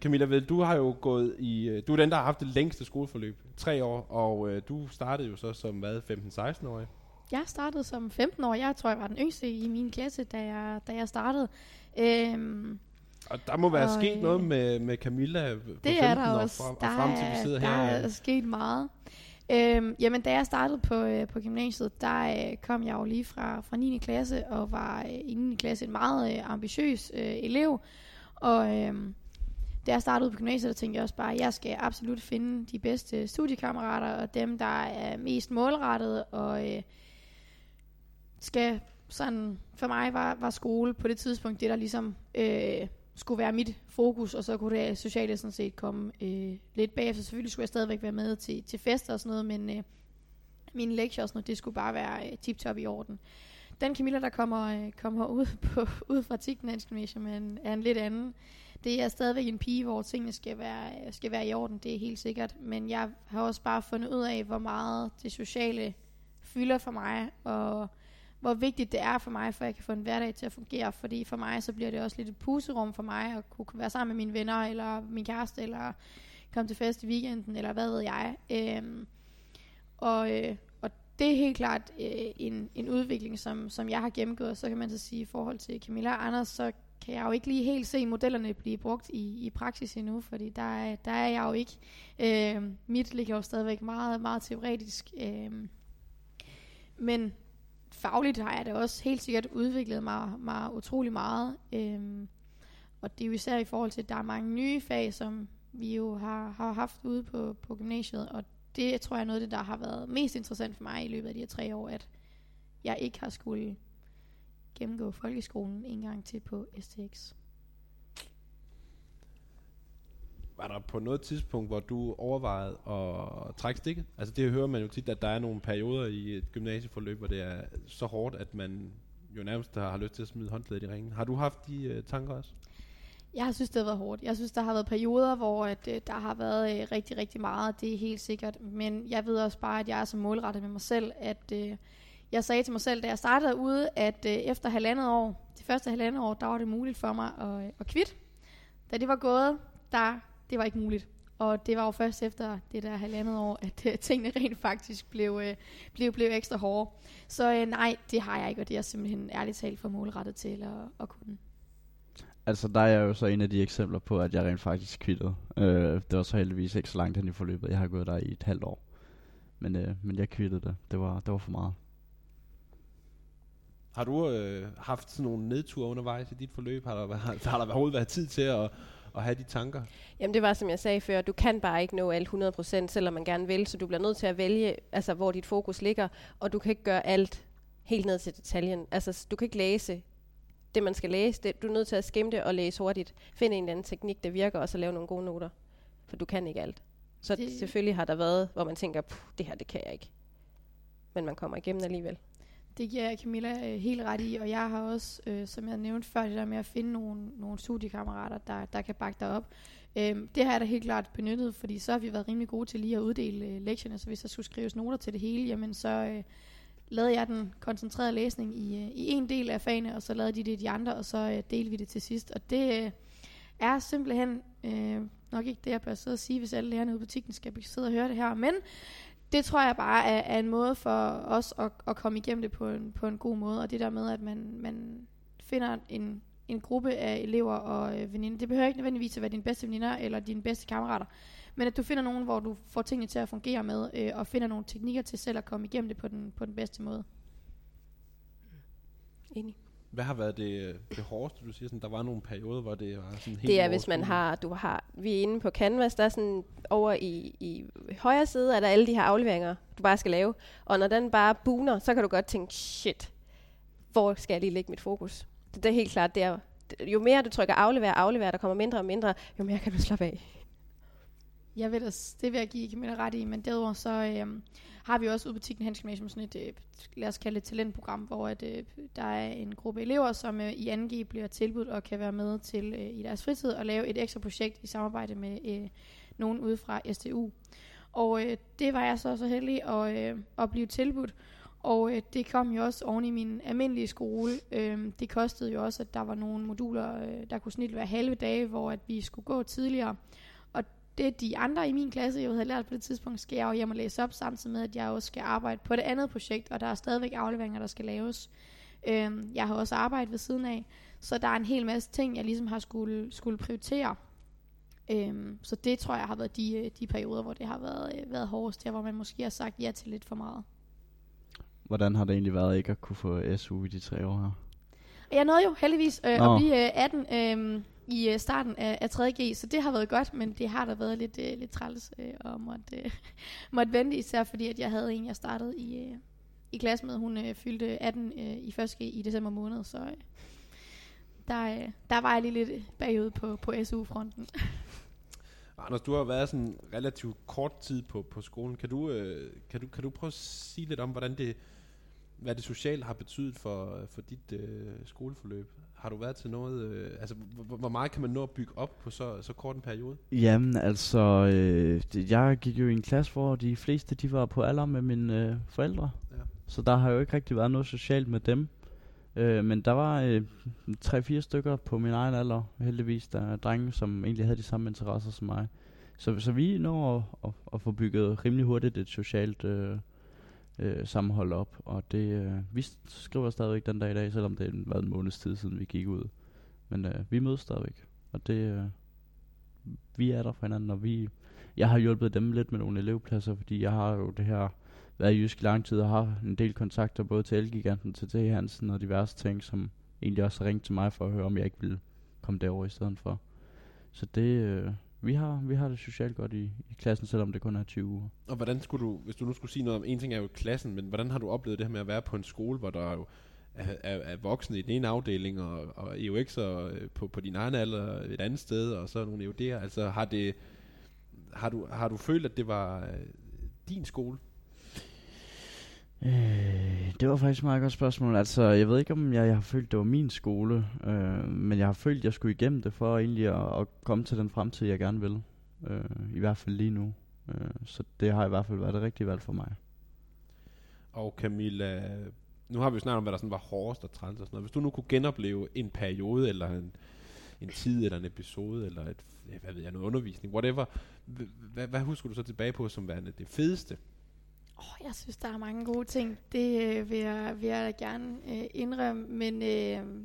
Camilla, ved, du har jo gået i... øh, Du er den, der har haft det længste skoleforløb. Tre år, og øh, du startede jo så som hvad, 15-16-årig. Jeg startede som 15 år. Jeg tror, jeg var den yngste i min klasse, da jeg, da jeg startede. Øhm, Og der må være Og, sket øh, noget med, med Camilla på 15 det er der og også. frem, der, frem til vi er- sidder der her. er sket meget. Øhm, jamen, da jeg startede på, øh, på gymnasiet, der øh, kom jeg jo lige fra, fra 9. klasse, og var øh, i 9. klasse en meget øh, ambitiøs øh, elev. Og øh, da jeg startede på gymnasiet, der tænkte jeg også bare, at jeg skal absolut finde de bedste studiekammerater, og dem, der er mest målrettet, og øh, skal sådan, for mig var, var skole på det tidspunkt det, der ligesom øh, skulle være mit fokus, og så kunne det sociale sådan set komme øh, lidt bagefter. Selvfølgelig skulle jeg stadigvæk være med til, til fester og sådan noget, men øh, mine lektier og sådan noget, det skulle bare være øh, tip-top i orden. Den Camilla, der kommer, øh, kommer <laughs> ud, på, ud fra Tigtens Gymnasium, er er en lidt anden. Det er stadigvæk en pige, hvor tingene skal være, skal være i orden, det er helt sikkert. Men jeg har også bare fundet ud af, hvor meget det sociale fylder for mig, og hvor vigtigt det er for mig, for at jeg kan få en hverdag til at fungere. Fordi for mig, så bliver det også lidt et puserum for mig, at kunne være sammen med mine venner, eller min kæreste, eller komme til fest i weekenden, eller hvad ved jeg. Øhm, og, øh, og det er helt klart øh, en, en udvikling, som, som jeg har gennemgået. Så kan man så sige, i forhold til Camilla og Anders, så kan jeg jo ikke lige helt se modellerne blive brugt i, i praksis endnu, fordi der, er- der er jeg jo ikke. Øh, mit ligger jo stadigvæk meget, meget teoretisk. Øh, men fagligt har jeg da også helt sikkert udviklet mig, mig utrolig meget. Øhm, og det er jo især i forhold til, at der er mange nye fag, som vi jo har, har haft ude på, på gymnasiet. Og det tror jeg er noget af det, der har været mest interessant for mig i løbet af de her tre år, at jeg ikke har skulle gennemgå folkeskolen en gang til på STX. Var der på noget tidspunkt, hvor du overvejede at trække stikket? Altså det hører man jo tit, at der er nogle perioder i et gymnasieforløb, hvor det er så hårdt, at man jo nærmest har lyst til at smide håndklædet i ringen. Har du haft de øh, tanker også? Jeg synes, det har været hårdt. Jeg synes, der har været perioder, hvor at, øh, der har været øh, rigtig, rigtig meget. Det er helt sikkert. Men jeg ved også bare, at jeg er så målrettet med mig selv, at øh, jeg sagde til mig selv, da jeg startede ude, at øh, efter halvandet år, det første halvandet år, der var det muligt for mig at, øh, at kvitte. Da det var gået, der, det var ikke muligt. Og det var jo først efter det der halvandet år, at øh, tingene <laughs> rent faktisk blev, øh, blev, blev ekstra hårde. Så øh, nej, det har jeg ikke, og det er jeg simpelthen ærligt talt for målrettet til at, at kunne. Altså, der er jeg jo så en af de eksempler på, at jeg rent faktisk kvittede. Øh, det var så heldigvis ikke så langt hen i forløbet. Jeg har gået der i et halvt år. Men, øh, men jeg kvittede det. Det var, det var for meget. Har du øh, haft sådan nogle nedture undervejs i dit forløb? Har der, har, <laughs> har der overhovedet været tid til at, at have de tanker? Jamen det var som jeg sagde før, du kan bare ikke nå alt 100%, selvom man gerne vil, så du bliver nødt til at vælge, altså hvor dit fokus ligger, og du kan ikke gøre alt helt ned til detaljen. Altså du kan ikke læse det, man skal læse. Det, du er nødt til at skimme det og læse hurtigt. Finde en eller anden teknik, der virker, og så lave nogle gode noter. For du kan ikke alt. Så Det- selvfølgelig har der været, hvor man tænker, "Puh, det her, det kan jeg ikke. Men man kommer igennem alligevel. Det giver jeg Camilla øh, helt ret i, og jeg har også, øh, som jeg nævnte før, det der med at finde nogle, nogle studiekammerater, der, der kan bakke dig op. Øhm, det har jeg da helt klart benyttet, fordi så har vi været rimelig gode til lige at uddele øh, lektierne, så hvis der skulle skrives noter til det hele, jamen så øh, lavede jeg den koncentrerede læsning i, øh, i en del af fagene, og så lavede de det i de andre, og så øh, delte vi det til sidst. Og det øh, er simpelthen øh, nok ikke det, jeg bør sidde og sige, hvis alle lærerne ude på butikken skal sidde og høre det her, men det tror jeg bare er, er en måde for os at, at komme igennem det på en, på en god måde, og det der med, at man, man finder en, en gruppe af elever og øh, veninder. Det behøver ikke nødvendigvis at være dine bedste veninder eller dine bedste kammerater. Men at du finder nogen, hvor du får tingene til at fungere med, øh, og finder nogle teknikker til selv at komme igennem det på den, på den bedste måde. Enig. Hvad har været det, det hårdeste, du siger? Sådan, der var nogle perioder, hvor det var sådan helt Det er, hvis man har, du har, vi er inde på Canvas, der er sådan over i, i højre side, er der alle de her afleveringer, du bare skal lave. Og når den bare buner, så kan du godt tænke, shit, hvor skal jeg lige lægge mit fokus? Det, det er helt klart, det er, jo mere du trykker aflever, aflever, der kommer mindre og mindre, jo mere kan du slappe af. Jeg ved det, det vil jeg give Camilla ret i, men derudover så øh, har vi også ude på Butikken Hans Gymnasium sådan et, øh, lad os kalde det et talentprogram, hvor at, øh, der er en gruppe elever, som øh, i 2G bliver tilbudt og kan være med til øh, i deres fritid og lave et ekstra projekt i samarbejde med øh, nogen ude fra STU. Og øh, det var jeg så så heldig at, øh, at blive tilbudt, og øh, det kom jo også oven i min almindelige skole. Øh, det kostede jo også, at der var nogle moduler, øh, der kunne snit være halve dage, hvor at vi skulle gå tidligere. Det de andre i min klasse jo havde lært på det tidspunkt, skal jeg jo hjem og læse op, samtidig med, at jeg også skal arbejde på det andet projekt, og der er stadigvæk afleveringer, der skal laves. Øh, jeg har også arbejdet ved siden af, så der er en hel masse ting, jeg ligesom har skulle, skulle prioritere. Øhm, så det tror jeg har været de, øh, de perioder, hvor det har været, øh, været hårdest, der hvor man måske har sagt ja til lidt for meget. Hvordan har det egentlig været ikke at kunne få SU i de tre år her? Jeg nåede jo heldigvis øh, Nå. at blive øh, 18 øh, i øh, starten af, af 3.G, så det har været godt, men det har da været lidt, øh, lidt træls øh, og måtte, øh, <laughs> måtte vente, især fordi at jeg havde en, jeg startede i, øh, i klasse med. Hun øh, fyldte 18 øh, i 1.G i december måned, så øh, der, øh, der var jeg lige lidt bagud på, på SU-fronten. <laughs> Anders, du har været sådan relativt kort tid på, på skolen. Kan du, øh, kan, du, kan du prøve at sige lidt om, hvordan det, hvad det sociale har betydet for, for dit øh, skoleforløb? Har du været til noget, øh, altså hvor, hvor meget kan man nå at bygge op på så, så kort en periode? Jamen, altså, øh, det, jeg gik jo i en klasse, hvor de fleste, de var på alder med mine øh, forældre. Ja. Så der har jo ikke rigtig været noget socialt med dem. Øh, men der var øh, tre-fire stykker på min egen alder, heldigvis, der er drenge, som egentlig havde de samme interesser som mig. Så, så vi når at, at, at få bygget rimelig hurtigt et socialt øh, øh, sammenhold op. Og det, øh, vi skriver stadigvæk den dag i dag, selvom det har været en måneds tid siden vi gik ud. Men øh, vi mødes stadigvæk. Og det, øh, vi er der for hinanden, og vi, jeg har hjulpet dem lidt med nogle elevpladser, fordi jeg har jo det her været i Jysk i lang tid og har en del kontakter både til Elgiganten, til T. Hansen og diverse ting, som egentlig også har til mig for at høre, om jeg ikke vil komme derover i stedet for. Så det, øh, vi, har, vi har det socialt godt i, i klassen, selvom det kun er 20 uger. Og hvordan skulle du, hvis du nu skulle sige noget om, en ting er jo klassen, men hvordan har du oplevet det her med at være på en skole, hvor der jo er, er, er voksne i den ene afdeling, og, og EUX'er øh, på, på din egen alder et andet sted, og så nogle EUD'er. Altså har det, har du, har du følt, at det var øh, din skole? Øh, det var faktisk et meget godt spørgsmål. Altså, jeg ved ikke, om jeg, jeg har følt, det var min skole, øh, men jeg har følt, at jeg skulle igennem det for egentlig at, at komme til den fremtid, jeg gerne vil. Øh, I hvert fald lige nu. Øh, så det har i hvert fald været det rigtige valg for mig. Og Camilla, nu har vi jo snakket om, hvad der sådan var hårdest og træls og sådan noget. Hvis du nu kunne genopleve en periode, eller en, en tid, eller en episode, eller et, hvad ved jeg, noget undervisning, whatever, hvad, hvad husker du så tilbage på som værende det fedeste? Oh, jeg synes, der er mange gode ting. Det øh, vil, jeg, vil jeg da gerne øh, indrømme, men øh,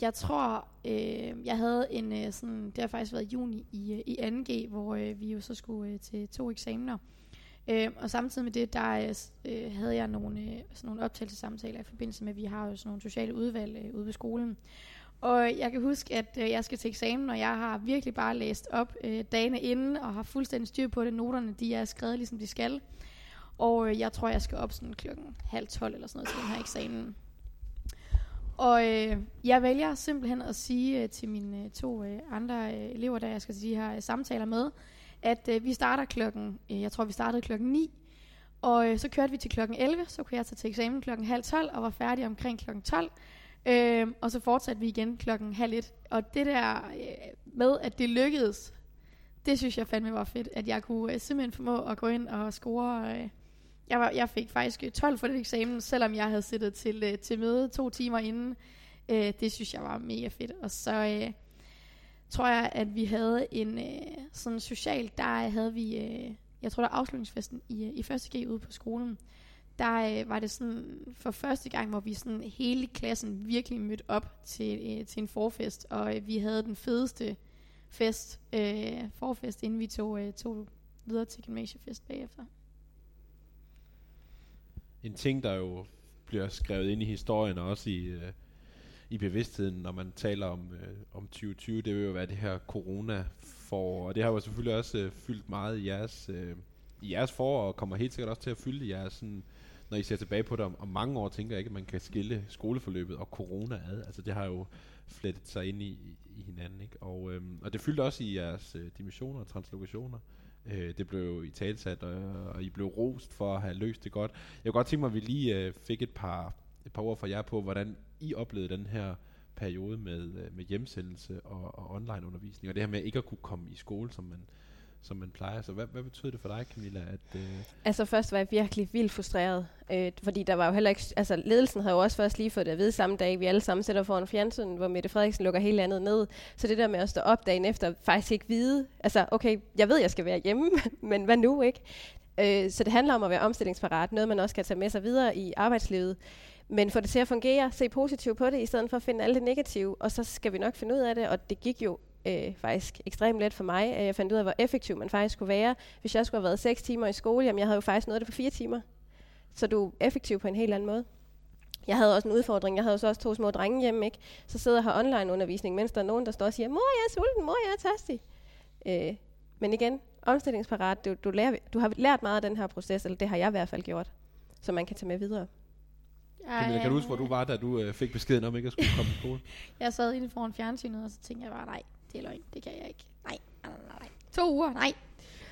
jeg tror, øh, jeg havde en øh, sådan, det har faktisk været juni i, øh, i 2G, hvor øh, vi jo så skulle øh, til to eksamener. Øh, og samtidig med det, der øh, øh havde jeg nogle, øh, sådan nogle optagelsesamtaler i forbindelse med, at vi har jo sådan nogle sociale udvalg øh, ude ved skolen. Og jeg kan huske, at øh, jeg skal til eksamen, og jeg har virkelig bare læst op øh, dagene inden, og har fuldstændig styr på det. Noterne, de er skrevet ligesom de skal. Og øh, jeg tror, jeg skal op sådan klokken halv tolv eller sådan noget til den her eksamen. Og øh, jeg vælger simpelthen at sige øh, til mine øh, to øh, andre øh, elever, der jeg skal sige her øh, samtaler med, at øh, vi starter klokken, øh, jeg tror vi startede klokken 9, og øh, så kørte vi til klokken 11, så kunne jeg tage til eksamen klokken halv 12 og var færdig omkring klokken 12. Øh, og så fortsatte vi igen klokken halv 1. Og det der øh, med, at det lykkedes, det synes jeg fandme var fedt, at jeg kunne øh, simpelthen formå at gå ind og score. Øh, jeg, var, jeg fik faktisk øh, 12 for den eksamen, selvom jeg havde siddet til, øh, til møde to timer inden. Øh, det synes jeg var mega fedt. Og så øh, tror jeg, at vi havde en øh, sådan social, der havde vi, øh, jeg tror der afslutningsfesten i, øh, i første G ude på skolen. der øh, var det sådan for første gang, hvor vi sådan hele klassen virkelig mødte op til, øh, til en forfest, og øh, vi havde den fedeste fest, øh, forfest, inden vi tog, øh, tog videre til gymnasiefest bagefter. En ting, der jo bliver skrevet ind i historien, og også i, øh, i bevidstheden, når man taler om, øh, om 2020, det vil jo være det her corona for og det har jo selvfølgelig også øh, fyldt meget i jeres, øh, i jeres forår, og kommer helt sikkert også til at fylde i jeres sådan, når I ser tilbage på det om, om mange år, tænker jeg ikke, at man kan skille skoleforløbet og corona ad. Altså det har jo flettet sig ind i, i hinanden, ikke? Og, øh, og det fyldte også i jeres øh, dimensioner og translokationer. Øh, det blev i talsat, og, og I blev rost for at have løst det godt. Jeg kunne godt tænke mig, at vi lige øh, fik et par, et par ord fra jer på, hvordan I oplevede den her periode med, øh, med hjemsendelse og, og online undervisning, og det her med ikke at kunne komme i skole, som man, som man plejer. Så hvad, hvad betyder det for dig, Camilla? At, øh Altså først var jeg virkelig vildt frustreret, øh, fordi der var jo heller ikke, altså ledelsen havde jo også først lige fået det at vide samme dag, vi alle sammen sætter foran fjernsynet, hvor Mette Frederiksen lukker hele andet ned. Så det der med at stå op dagen efter, faktisk ikke vide, altså okay, jeg ved, jeg skal være hjemme, <laughs> men hvad nu, ikke? Øh, så det handler om at være omstillingsparat, noget man også kan tage med sig videre i arbejdslivet. Men få det til at fungere, se positivt på det, i stedet for at finde alt det negative, og så skal vi nok finde ud af det, og det gik jo øh, faktisk ekstremt let for mig. Jeg fandt ud af, hvor effektiv man faktisk skulle være. Hvis jeg skulle have været 6 timer i skole, jamen jeg havde jo faktisk nået det på 4 timer. Så du er effektiv på en helt anden måde. Jeg havde også en udfordring. Jeg havde så også to små drenge hjemme, ikke? Så sidder jeg her online undervisning, mens der er nogen, der står og siger, mor, jeg er sulten, mor, jeg er tørstig. Øh, men igen, omstillingsparat, du, du, lærer, du har lært meget af den her proces, eller det har jeg i hvert fald gjort, så man kan tage med videre. Camilla, kan du huske, hvor du var, da du øh, fik beskeden om ikke at skulle komme i skole? <laughs> jeg sad inde foran fjernsynet, og så tænkte jeg bare, nej, det er løgn, det kan jeg ikke. Nej, nej, nej, nej. To uger, nej.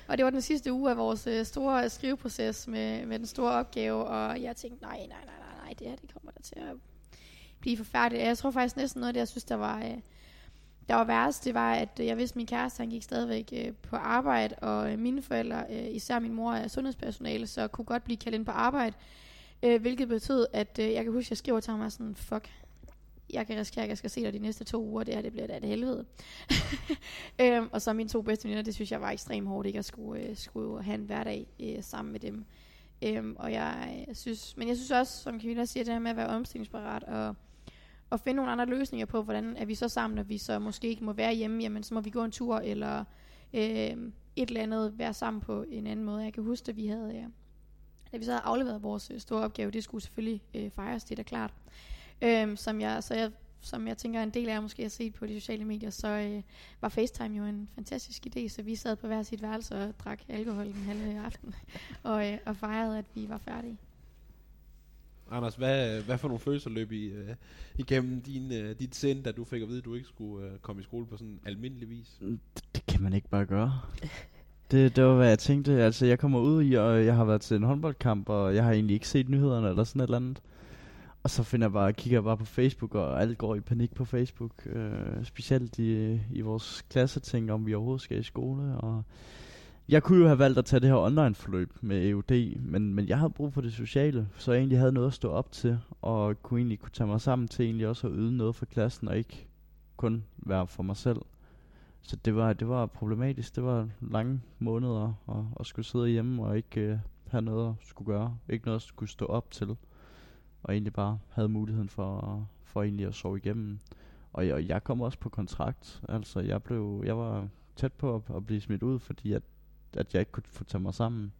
Og det var den sidste uge af vores øh, store skriveproces med, med den store opgave, og jeg tænkte, nej, nej, nej, nej, nej, det her det kommer der til at blive forfærdeligt. Jeg tror faktisk næsten noget af det, jeg synes, der var, øh, der var værst, det var, at jeg vidste, at min kæreste han gik stadigvæk øh, på arbejde, og øh, mine forældre, øh, især min mor, er sundhedspersonale, så kunne godt blive kaldt ind på arbejde. Øh, hvilket betød, at øh, jeg kan huske, at jeg skriver til ham sådan, fuck, jeg kan risikere, at jeg skal se dig de næste to uger, det her, det bliver da et helvede. <laughs> øhm, og så mine to bedste veninder, det synes jeg var ekstremt hårdt, ikke at skulle, øh, skulle have en hverdag øh, sammen med dem. Øhm, og jeg øh, synes, men jeg synes også, som Camilla siger, det her med at være omstillingsparat og, og finde nogle andre løsninger på, hvordan er vi så sammen, når vi så måske ikke må være hjemme, jamen så må vi gå en tur, eller øh, et eller andet være sammen på en anden måde. Jeg kan huske, at vi havde, øh, da vi så havde afleveret vores øh, store opgave, det skulle selvfølgelig øh, fejres, det er da klart. Øhm, som, jeg, så jeg, som jeg tænker, en del af jer måske har set på de sociale medier, så øh, var FaceTime jo en fantastisk idé, så vi sad på hver sit værelse og drak alkohol den halve aften, <laughs> og, øh, og fejrede, at vi var færdige. Anders, hvad, hvad for nogle følelser løb I uh, igennem din, uh, dit sind, da du fik at vide, at du ikke skulle uh, komme i skole på sådan almindelig vis? Det, det kan man ikke bare gøre. <laughs> Det, det var, hvad jeg tænkte. Altså, jeg kommer ud i, og jeg har været til en håndboldkamp, og jeg har egentlig ikke set nyhederne eller sådan et eller andet. Og så finder jeg bare, kigger jeg bare på Facebook, og alt går i panik på Facebook. Øh, specielt i, i vores klasse tænker om vi overhovedet skal i skole. Og jeg kunne jo have valgt at tage det her online forløb med EUD, men, men jeg havde brug for det sociale, så jeg egentlig havde noget at stå op til, og kunne egentlig kunne tage mig sammen til egentlig også at yde noget for klassen, og ikke kun være for mig selv. Så det var, det var problematisk. Det var lange måneder at, at skulle sidde hjemme og ikke øh, have noget at skulle gøre. Ikke noget at skulle stå op til og egentlig bare havde muligheden for, for egentlig at sove igennem. Og jeg, jeg kom også på kontrakt, altså jeg blev, jeg var tæt på at, at blive smidt ud, fordi at, at jeg ikke kunne få tage mig sammen.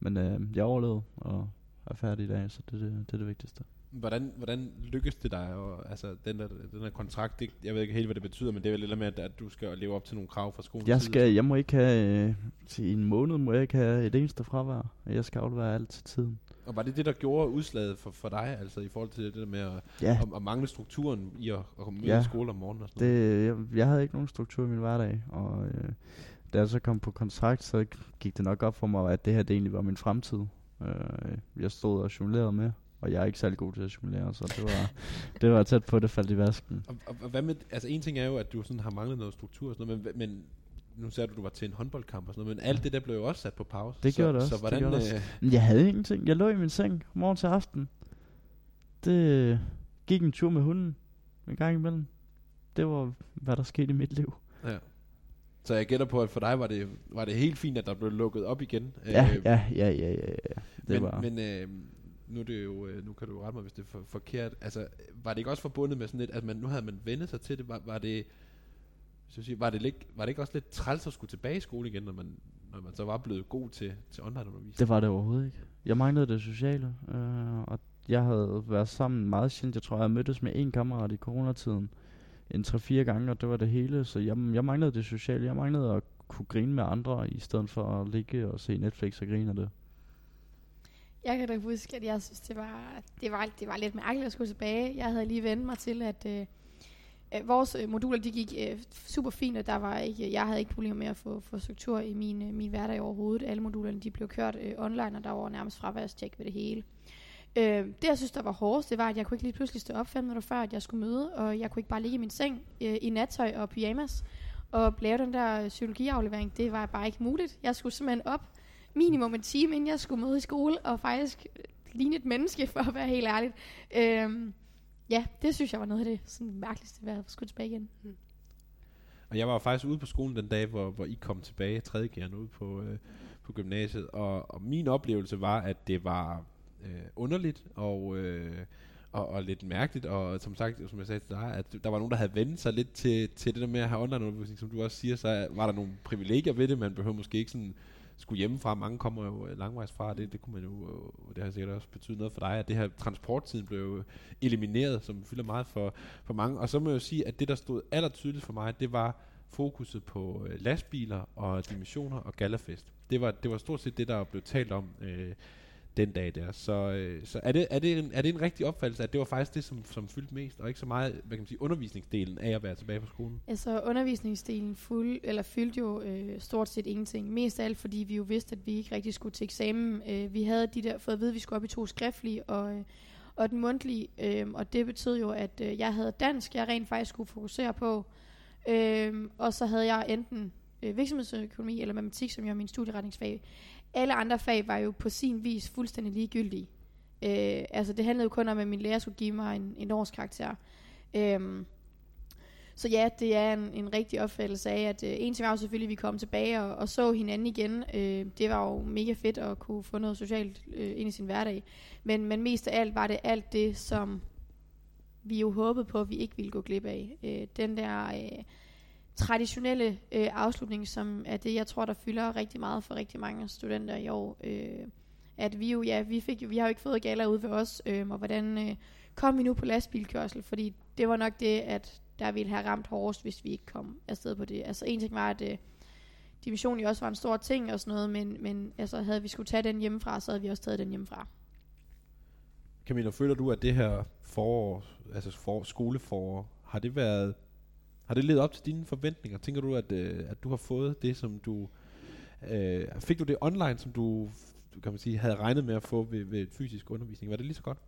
Men øh, jeg overlevede og er færdig i dag, så det, det, det er det vigtigste. Hvordan, hvordan lykkes det dig? Og, altså, den der, den der kontrakt, det, jeg ved ikke helt, hvad det betyder, men det er vel lidt med, at, at du skal leve op til nogle krav fra skolen. Jeg, skal, jeg må ikke have, øh, til en måned må jeg ikke have et eneste fravær. Jeg skal aflevere alt til tiden. Og var det det, der gjorde udslaget for, for dig, altså i forhold til det der med at, Ja. at, at mangle strukturen i at, at komme Ja. i skole om morgenen og sådan? Det, jeg, jeg havde ikke nogen struktur i min hverdag, og øh, da jeg så kom på kontrakt, så gik det nok op for mig, at det her det egentlig var min fremtid. Øh, jeg stod og jonglerede med, og jeg er ikke særlig god til at jonglere, så det var, <laughs> det var tæt på, det faldt i vasken. Og, og, og hvad med, altså en ting er jo, at du sådan har manglet noget struktur og sådan noget, men, men nu sagde du, du var til en håndboldkamp og sådan noget, men alt det der blev jo også sat på pause. Det så, gjorde det også, Så det hvordan, gjorde det også. øh, Men jeg havde ingenting. Jeg lå i min seng morgen til aften. Det øh, gik en tur med hunden en gang imellem. Det var, hvad der skete i mit liv. ja. Så jeg gætter på, at for dig var det, var det helt fint, at der blev lukket op igen. Ja, Øh, ja, ja, ja, ja, ja. Det men, var... men øh, nu, er det jo, øh, nu kan du jo rette mig, hvis det er for, forkert. Altså, var det ikke også forbundet med sådan lidt, at man, nu havde man vendet sig til det? Var, var det, så sige, var, det ikke, var det ikke også lidt træls at skulle tilbage i skole igen, når man, når man så var blevet god til, til online-undervisning? Det var det overhovedet ikke. Jeg manglede det sociale, øh, og jeg havde været sammen meget sjældent. Jeg tror, jeg mødtes med en kammerat i coronatiden en 3-4 gange, og det var det hele. Så jeg, jeg manglede det sociale. Jeg manglede at kunne grine med andre, i stedet for at ligge og se Netflix og grine af det. Jeg kan da huske, at jeg synes, det var, det var, det var lidt mærkeligt at skulle tilbage. Jeg havde lige vendt mig til, at øh, øh, vores øh, moduler de gik øh, super fint, og der var ikke, jeg havde ikke problemer med at få, få struktur i min, øh, min hverdag overhovedet. Alle modulerne de blev kørt øh, online, og der var nærmest fraværstjek ved det hele. Øh, det, jeg synes, der var hårdest, det var, at jeg kunne ikke lige pludselig stå op fem minutter før, at jeg skulle møde, og jeg kunne ikke bare ligge i min seng øh, i nattøj og pyjamas og lave den der øh, psykologiaflevering. Det var bare ikke muligt. Jeg skulle simpelthen op minimum en time, inden jeg skulle møde i skole, og faktisk øh, ligne et menneske, <laughs> for at være helt ærligt. Øh, ja, det synes jeg var noget af det sådan mærkeligste at skulle tilbage igen. Mm. Og jeg var faktisk ude på skolen den dag, hvor, hvor I kom tilbage, tredje gerne ude på, øh, på gymnasiet, og, og min oplevelse var, at det var øh, underligt og, øh, og, og lidt mærkeligt, og som sagt, som jeg sagde til dig, at der var nogen, der havde vendt sig lidt til, til det der med at have online-undervisning, som du også siger, så var der nogle privilegier ved det, man behøver måske ikke sådan skulle hjemmefra. Mange kommer jo øh, langvejs fra, det, det kunne man jo, øh, det har sikkert også betydet noget for dig, at det her transporttiden blev elimineret, som fylder meget for, for mange. Og så må jeg jo sige, at det, der stod allertydeligt for mig, det var fokuset på øh, lastbiler og dimensioner og galafest. Det var, det var stort set det, der blev talt om øh, den dag der. Så, øh, så er, det, er, det en, er det en rigtig opfattelse, at det var faktisk det, som, som fyldte mest, og ikke så meget hvad kan man sige, undervisningsdelen af at være tilbage på skolen? Altså undervisningsdelen fuld, eller fyldte jo øh, stort set ingenting. Mest af alt, fordi vi jo vidste, at vi ikke rigtig skulle til eksamen. Øh, vi havde de der, fået at vide, at vi skulle op i to skriftlige og, øh, og den mundtlige, øh, og det betød jo, at øh, jeg havde dansk, jeg rent faktisk skulle fokusere på, øh, og så havde jeg enten øh, virksomhedsøkonomi eller matematik, som jo er min studieretningsfag. Alle andre fag var jo på sin vis fuldstændig ligegyldige. Øh, altså det handlede jo kun om, at min lærer skulle give mig en, en årskarakter. Øh, så ja, det er en, en rigtig opfattelse af, at øh, en ting var jo selvfølgelig, at vi kom tilbage og, og så hinanden igen. Øh, det var jo mega fedt at kunne få noget socialt øh, ind i sin hverdag. Men, men mest af alt var det alt det, som vi jo håbede på, at vi ikke ville gå glip af. Øh, den der... Øh, traditionelle øh, afslutning, som er det, jeg tror, der fylder rigtig meget for rigtig mange studenter i år. Øh, at vi jo, ja, vi, fik, vi har jo ikke fået gala ud ved os, øh, og hvordan øh, kom vi nu på lastbilkørsel, fordi det var nok det, at der ville have ramt hårdest, hvis vi ikke kom afsted på det. Altså en ting var, at øh, division jo også var en stor ting og sådan noget, men, men altså, havde vi skulle tage den hjemmefra, så havde vi også taget den hjemmefra. Camilla, føler du, at det her forår, altså for, skoleforår, har det været har det levet op til dine forventninger? Tænker du, at, øh, at du har fået det, som du... Øh, fik du det online, som du kan man sige, havde regnet med at få ved, ved fysisk undervisning? Var det lige så godt?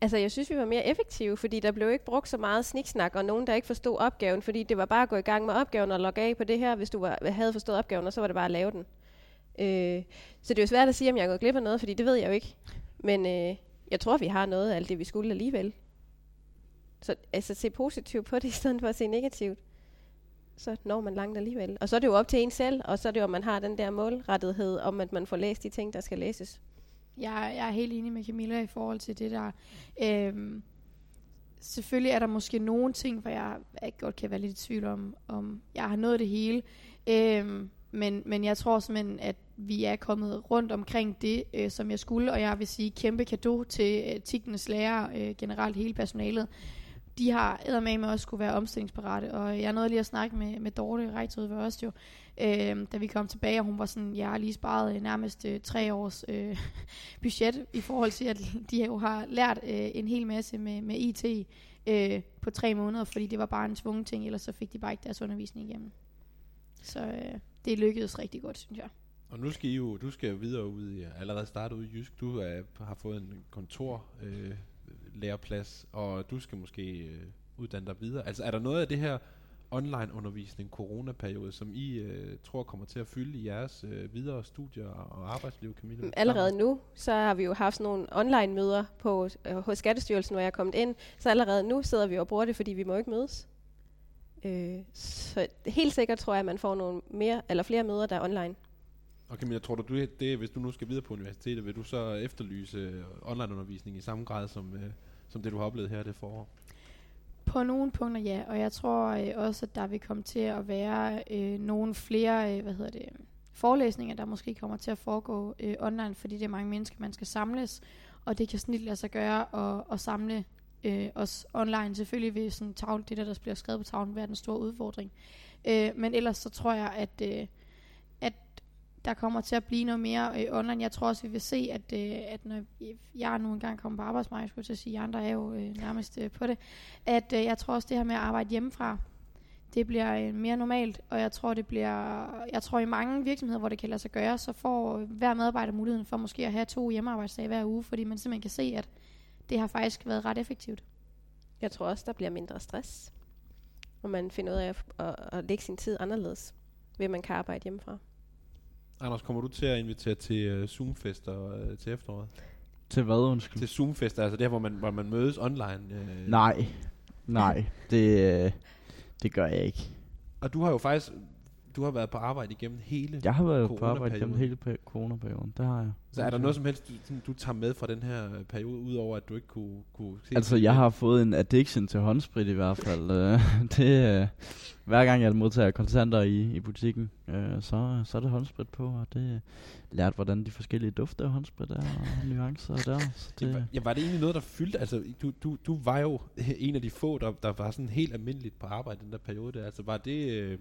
Altså, jeg synes, vi var mere effektive, fordi der blev ikke brugt så meget sniksnak, og nogen, der ikke forstod opgaven, fordi det var bare at gå i gang med opgaven og logge af på det her, hvis du var, havde forstået opgaven, og så var det bare at lave den. Øh, så det er jo svært at sige, om jeg er gået glip af noget, fordi det ved jeg jo ikke. Men øh, jeg tror, vi har noget af alt det, vi skulle alligevel. Så altså, se positivt på det, <laughs> i stedet for at se negativt. Så når man langt alligevel. Og så er det jo op til en selv, og så er det jo, om man har den der målrettighed, om at man får læst de ting, der skal læses. Jeg, jeg er helt enig med Camilla i forhold til det der. Øhm, selvfølgelig er der måske nogle ting, hvor jeg, jeg godt kan være lidt i tvivl om, om jeg har nået det hele. Øhm, men, men jeg tror simpelthen, at vi er kommet rundt omkring det, øh, som jeg skulle, og jeg vil sige kæmpe kado til øh, Tignes lærer, øh, generelt hele personalet de har med også skulle være omstillingsparate, og jeg nåede lige at snakke med, med Dorte Reitod ved os jo, øh, da vi kom tilbage, og hun var sådan, jeg har lige sparet øh, nærmest øh, tre års øh, <laughs> budget, i forhold til, at de jo har lært øh, en hel masse med, med IT øh, på tre måneder, fordi det var bare en tvungen ting, ellers så fik de bare ikke deres undervisning igennem. Så øh, det lykkedes rigtig godt, synes jeg. Og nu skal I jo, du skal jo videre ud i, allerede starte ud i Jysk. Du er, har fået en kontor øh, læreplads, og du skal måske øh, uddanne dig videre. Altså er der noget af det her online undervisning, coronaperiode, som I øh, tror kommer til at fylde i jeres øh, videre studier og arbejdsliv, Camilla? Allerede nu, så har vi jo haft sådan nogle online møder på, øh, hos Skattestyrelsen, hvor jeg er kommet ind. Så allerede nu sidder vi og bruger det, fordi vi må ikke mødes. Øh, så helt sikkert tror jeg, at man får nogle mere eller flere møder, der er online. Og Camilla, tror du, du det, hvis du nu skal videre på universitetet, vil du så efterlyse øh, onlineundervisning i samme grad som, øh, som det, du har oplevet her det forår? På nogle punkter ja, og jeg tror øh, også, at der vil komme til at være øh, nogle flere øh, hvad hedder det, forelæsninger, der måske kommer til at foregå øh, online, fordi det er mange mennesker, man skal samles, og det kan snit lade sig gøre at, at samle øh, os online. Selvfølgelig vil sådan tavle, det der, der bliver skrevet på tavlen, være den store udfordring. Øh, men ellers så tror jeg, at, øh, at der kommer til at blive noget mere øh, online. Jeg tror også, vi vil se, at, øh, at når jeg nu engang kommer på arbejdsmarkedet, skulle jeg sige, at andre er jo øh, nærmest øh, på det, at øh, jeg tror også, det her med at arbejde hjemmefra, det bliver øh, mere normalt, og jeg tror, det bliver, jeg tror i mange virksomheder, hvor det kan lade sig gøre, så får øh, hver medarbejder muligheden for måske at have to hjemmearbejdsdage hver uge, fordi man simpelthen kan se, at det har faktisk været ret effektivt. Jeg tror også, der bliver mindre stress, og man finder ud af at, at, at lægge sin tid anderledes, ved at man kan arbejde hjemmefra. Anders, kommer du til at invitere til uh, Zoom-fester uh, til efteråret? Til hvad, undskyld? Til Zoom-fester, altså der, hvor man, hvor man mødes online? Uh, Nej, nej, det, øh, det gør jeg ikke. Og du har jo faktisk du har været på arbejde igennem hele Jeg har været på arbejde coronaperioden. gennem hele pe- coronaperioden, det har jeg. Så er der noget som helst, du, sådan, du tager med fra den her øh, periode, udover at du ikke kunne, kunne se Altså, jeg har fået en addiction til håndsprit i hvert fald. Øh, <laughs> det, øh, hver gang jeg modtager kontanter i, i butikken, øh, så, så er det håndsprit på, og det lært, hvordan de forskellige dufte af håndsprit er, og nuancer der. Så Det, ja, var det egentlig noget, der fyldte? Altså, du, du, du var jo <laughs> en af de få, der, der var sådan helt almindeligt på arbejde den der periode. Der. Altså, var det... Øh,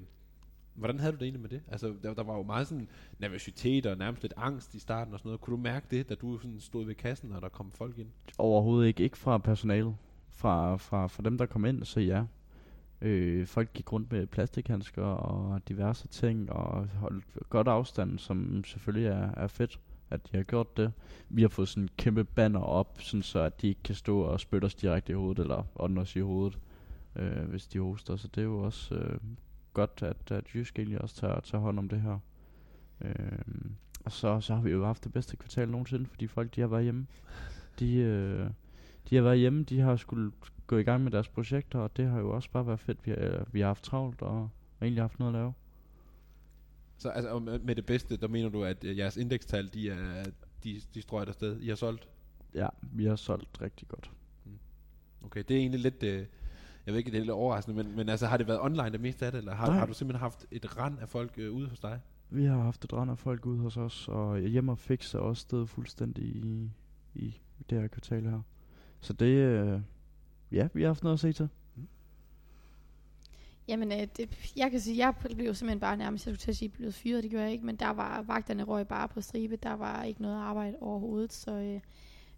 hvordan havde du det egentlig med det? Altså, der, der var jo meget sådan nervøsitet og nærmest lidt angst i starten og sådan noget. Kunne du mærke det, da du sådan stod ved kassen, og der kom folk ind? overhovedet ikke. Ikke fra personalet. Fra, fra, fra dem, der kom ind, så ja. Øh, folk gik rundt med plastikhandsker og diverse ting, og holdt godt afstand, som selvfølgelig er, er fedt, at de har gjort det. Vi har fået sådan en kæmpe banner op, sådan så at de ikke kan stå og spytte os direkte i hovedet, eller ånde os i hovedet, øh, hvis de hoster. Så det er jo også øh, godt, at, at Jysk egentlig også tager, tager hånd om det her. Øh, og så, så har vi jo haft det bedste kvartal nogensinde, fordi folk de har været hjemme. De, øh, de har været hjemme, de har skulle gå i gang med deres projekter, og det har jo også bare været fedt. Vi har, vi har haft travlt og, egentlig haft noget at lave. Så altså, med det bedste, der mener du, at øh, jeres indekstal, de er de, de strøget afsted. I har solgt? Ja, vi har solgt rigtig godt. Okay, det er egentlig lidt... Øh, jeg ved ikke, det er lidt overraskende, men, men altså, har det været online det meste af det, eller har, Nej. har du simpelthen haft et rand af folk øh, ude hos dig? Vi har haft et rand af folk ude hos os, og hjemme og fix er også stedet fuldstændig i, i det her kvartal her. Så det, øh, ja, vi har haft noget at se til. Jamen, øh, det, jeg kan sige, jeg blev jo simpelthen bare nærmest, jeg skulle til at sige, blevet fyret, det gjorde jeg ikke, men der var vagterne røg bare på stribe, der var ikke noget arbejde overhovedet, så øh,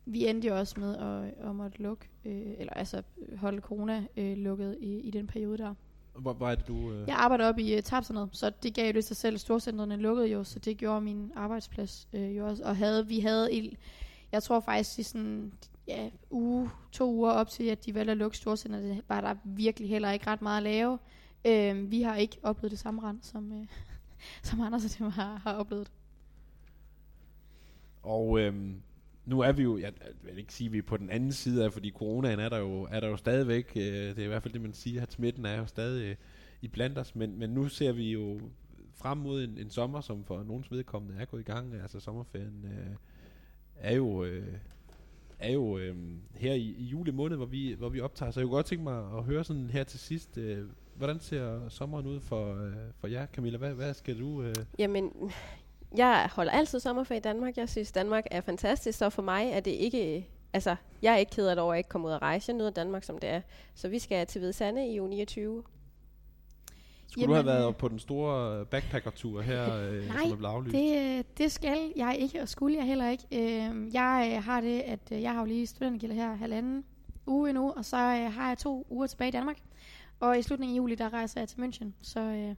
vi endte jo også med at, at måtte lukke, øh, eller altså holde corona øh, lukket i, i den periode der. Hvor, hvor er det, du... Øh, Jeg arbejder op i uh, Tapserne, så det gav jo det sig selv. Storcentrene lukkede jo, så det gjorde min arbejdsplads øh, jo også. Og havde, vi havde, i, jeg tror faktisk i sådan ja, uge, to uger op til, at de valgte at lukke storcentrene, var der virkelig heller ikke ret meget at lave. Øh, vi har ikke oplevet det samme rand, som, øh, <laughs> som Anders og dem har, har oplevet. Og øhm, nu er vi jo, jeg vil ikke sige, at vi er på den anden side af, fordi coronaen er der jo, er der jo stadigvæk, øh, det er i hvert fald det, man siger, at smitten er jo stadig øh, i blandt os, men, men nu ser vi jo frem mod en, en sommer, som for nogens vedkommende er gået i gang, altså sommerferien øh, er jo, øh, er jo øh, her i, i juli måned, hvor vi, hvor vi optager, så jeg kunne godt tænke mig at høre sådan her til sidst, øh, hvordan ser sommeren ud for, øh, for jer, Camilla? Hvad, hvad skal du... Øh, Jamen, jeg holder altid sommerferie i Danmark. Jeg synes, Danmark er fantastisk, så for mig er det ikke... Altså, jeg er ikke ked af det over at ikke komme ud og rejse. Jeg nyder Danmark, som det er. Så vi skal til Hvide Sande i uge 29. skulle du have Jamen, været øh, på den store backpacker-tur her, øh, Nej, som er blevet aflyst? Det, øh, det skal jeg ikke, og skulle jeg heller ikke. Øh, jeg øh, har det, at øh, jeg har jo lige studentergilder her halvanden uge endnu, og så øh, har jeg to uger tilbage i Danmark. Og i slutningen af juli, der rejser jeg til München, så øh,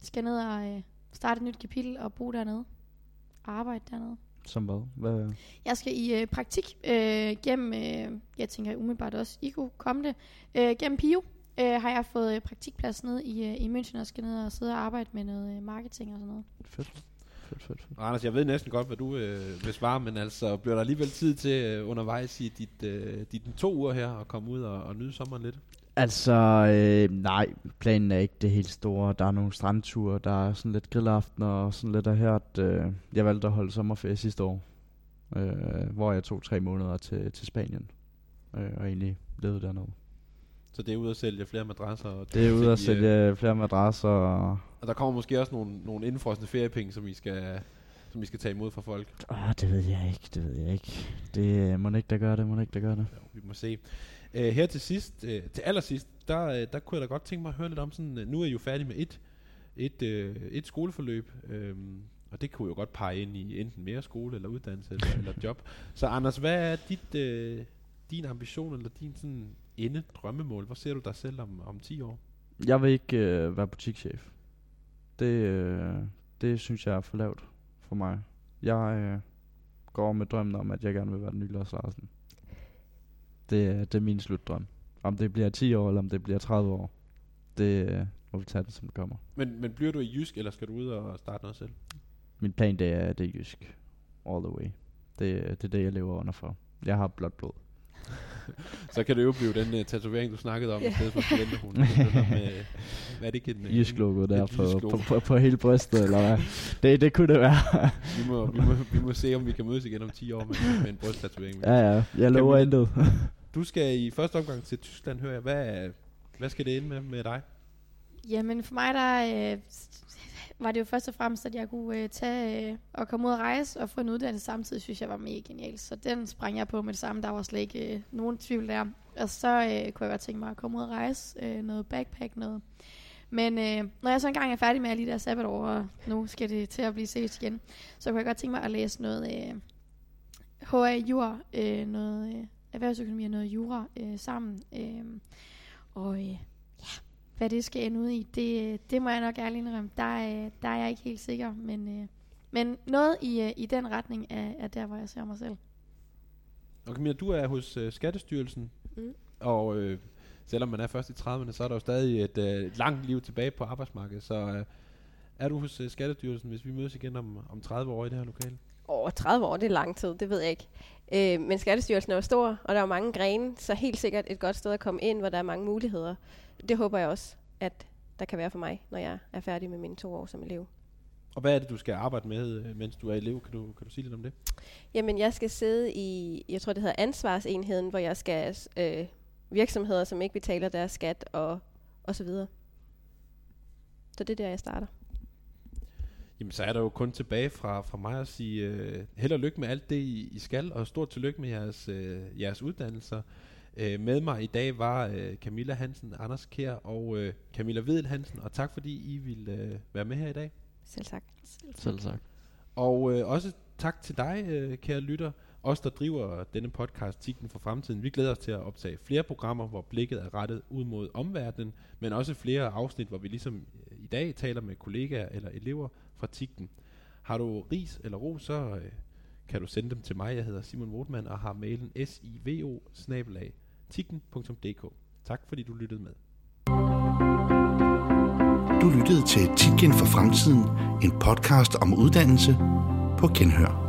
skal jeg ned og øh, starte et nyt kapitel og bo dernede. Og arbejde dernede. Som hvad? hvad? Jeg skal i øh, praktik øh, gennem, øh, jeg tænker umiddelbart også, I kunne komme det, øh, gennem PIO. Øh, har jeg fået øh, praktikplads nede i, øh, i München og skal ned og sidde og arbejde med noget øh, marketing og sådan noget. Fedt. fedt, fedt, fedt. Og Anders, jeg ved næsten godt, hvad du øh, vil svare, men altså, bliver der alligevel tid til øh, undervejs i dit, øh, dit to uger her at komme ud og, og nyde sommeren lidt? Altså, øh, nej, planen er ikke det helt store. Der er nogle strandture, der er sådan lidt grillaften og sådan lidt af her. At, øh, jeg valgte at holde sommerferie sidste år, øh, hvor jeg tog tre måneder til, til Spanien. Øh, og egentlig levede dernede. Så det er ude at sælge flere madrasser? Og Det er ude at de, øh, sælge flere madrasser. Og, Og der kommer måske også nogle, nogle indfrosne feriepenge, som I skal, som I skal tage imod fra folk. åh, det ved jeg ikke, det ved jeg ikke. Det øh, må ikke, der gør det, må ikke, der gør det. Jo, vi må se. Øh, her til sidst, øh, til allersidst, der, øh, der kunne jeg da godt tænke mig at høre lidt om sådan, øh, nu er I jo færdig med et, et, øh, et skoleforløb, øh, og det kunne jo godt pege ind i enten mere skole eller uddannelse eller, eller job. Så Anders, hvad er dit, øh, din ambition eller din sådan ende drømmemål? Hvor ser du dig selv om, om 10 år? Jeg vil ikke øh, være butikschef. Det, øh, det synes jeg er for lavt for mig. Jeg øh, går med drømmen om, at jeg gerne vil være den nye Lars Larsen. Det, er- det er min slutdrøm. Om det bliver 10 år, eller om det bliver 30 år, det øh, må vi tage det, som det kommer. Men, men bliver du i Jysk, eller skal du ud og starte noget selv? Min plan, det er, det er jysk. All the way. Det, det er det, jeg lever under for. Jeg har blot blod. <laughs> Så kan det jo blive den uh, tatovering, du snakkede om, i Ja. stedet for studenterhund. med, hvad er det ikke en, øh, Jysk logo der på, på, på, på, hele brystet, eller hvad? Det, det kunne det være. <laughs> vi, må, vi, må, vi må se, om vi kan mødes igen om 10 år med, med en brysttatovering. ja, ja. Jeg lover intet. Du skal i første omgang til Tyskland, hører jeg. Hvad, hvad skal det ende med med dig? Jamen for mig der øh, var det jo først og fremmest, at jeg kunne øh, tage øh, og komme ud og rejse og få en uddannelse samtidig, synes jeg var mega genialt. Så den sprang jeg på med det samme. Der var slet ikke øh, nogen tvivl der. Og så øh, kunne jeg godt tænke mig at komme ud og rejse. Øh, noget backpack, noget. Men øh, når jeg så engang er færdig med alle de der sabbatår, og nu skal det til at blive set igen, så kunne jeg godt tænke mig at læse noget øh, HA-jur, øh, noget øh, erhvervsøkonomi og noget jura øh, sammen. Øh, og øh, hvad det skal ende ud i, det, det må jeg nok ærligt indrømme. Der, er- der er jeg ikke helt sikker, men, øh, men noget i, øh, i den retning er, er der, hvor jeg ser mig selv. Og Camilla, du er hos uh, Skattestyrelsen, Mm. og øh, selvom man er først i 30'erne, så er der jo stadig et øh, langt liv tilbage på arbejdsmarkedet. Så øh, er du hos uh, Skattestyrelsen, hvis vi mødes igen om, om 30 år i det her lokale? Over 30 år, det er lang tid, det ved jeg ikke. Øh, men Skattestyrelsen er jo stor, og der er jo mange grene, så helt sikkert et godt sted at komme ind, hvor der er mange muligheder. Det håber jeg også, at der kan være for mig, når jeg er færdig med mine to år som elev. Og hvad er det, du skal arbejde med, øh, mens du er elev? Kan du, kan du sige lidt om det? Jamen, jeg skal sidde i, jeg tror det hedder ansvarsenheden, hvor jeg skal øh, virksomheder, som ikke betaler deres skat og, og så videre. Så det er der, jeg starter. Jamen, så er der jo kun tilbage fra, fra mig at sige øh, held og lykke med alt det, I, I skal, og stort tillykke med jeres, øh, jeres uddannelser. Øh, med mig i dag var øh, Camilla Hansen, Anders Kær og øh, Camilla Vedel Hansen, og tak fordi I ville øh, være med her i dag. Selv tak. Selv sagt. Og øh, også tak til dig, øh, kære lytter, os der driver denne podcast Tikken for Fremtiden. Vi glæder os til at optage flere programmer, hvor blikket er rettet ud mod omverdenen, men også flere afsnit, hvor vi ligesom øh, i dag taler med kollegaer eller elever fra Tigten. Har du ris eller ro, så øh, kan du sende dem til mig. Jeg hedder Simon Wotman og har mailen sivo Tak fordi du lyttede med. Du lyttede til Tikken for Fremtiden, en podcast om uddannelse på Genhør.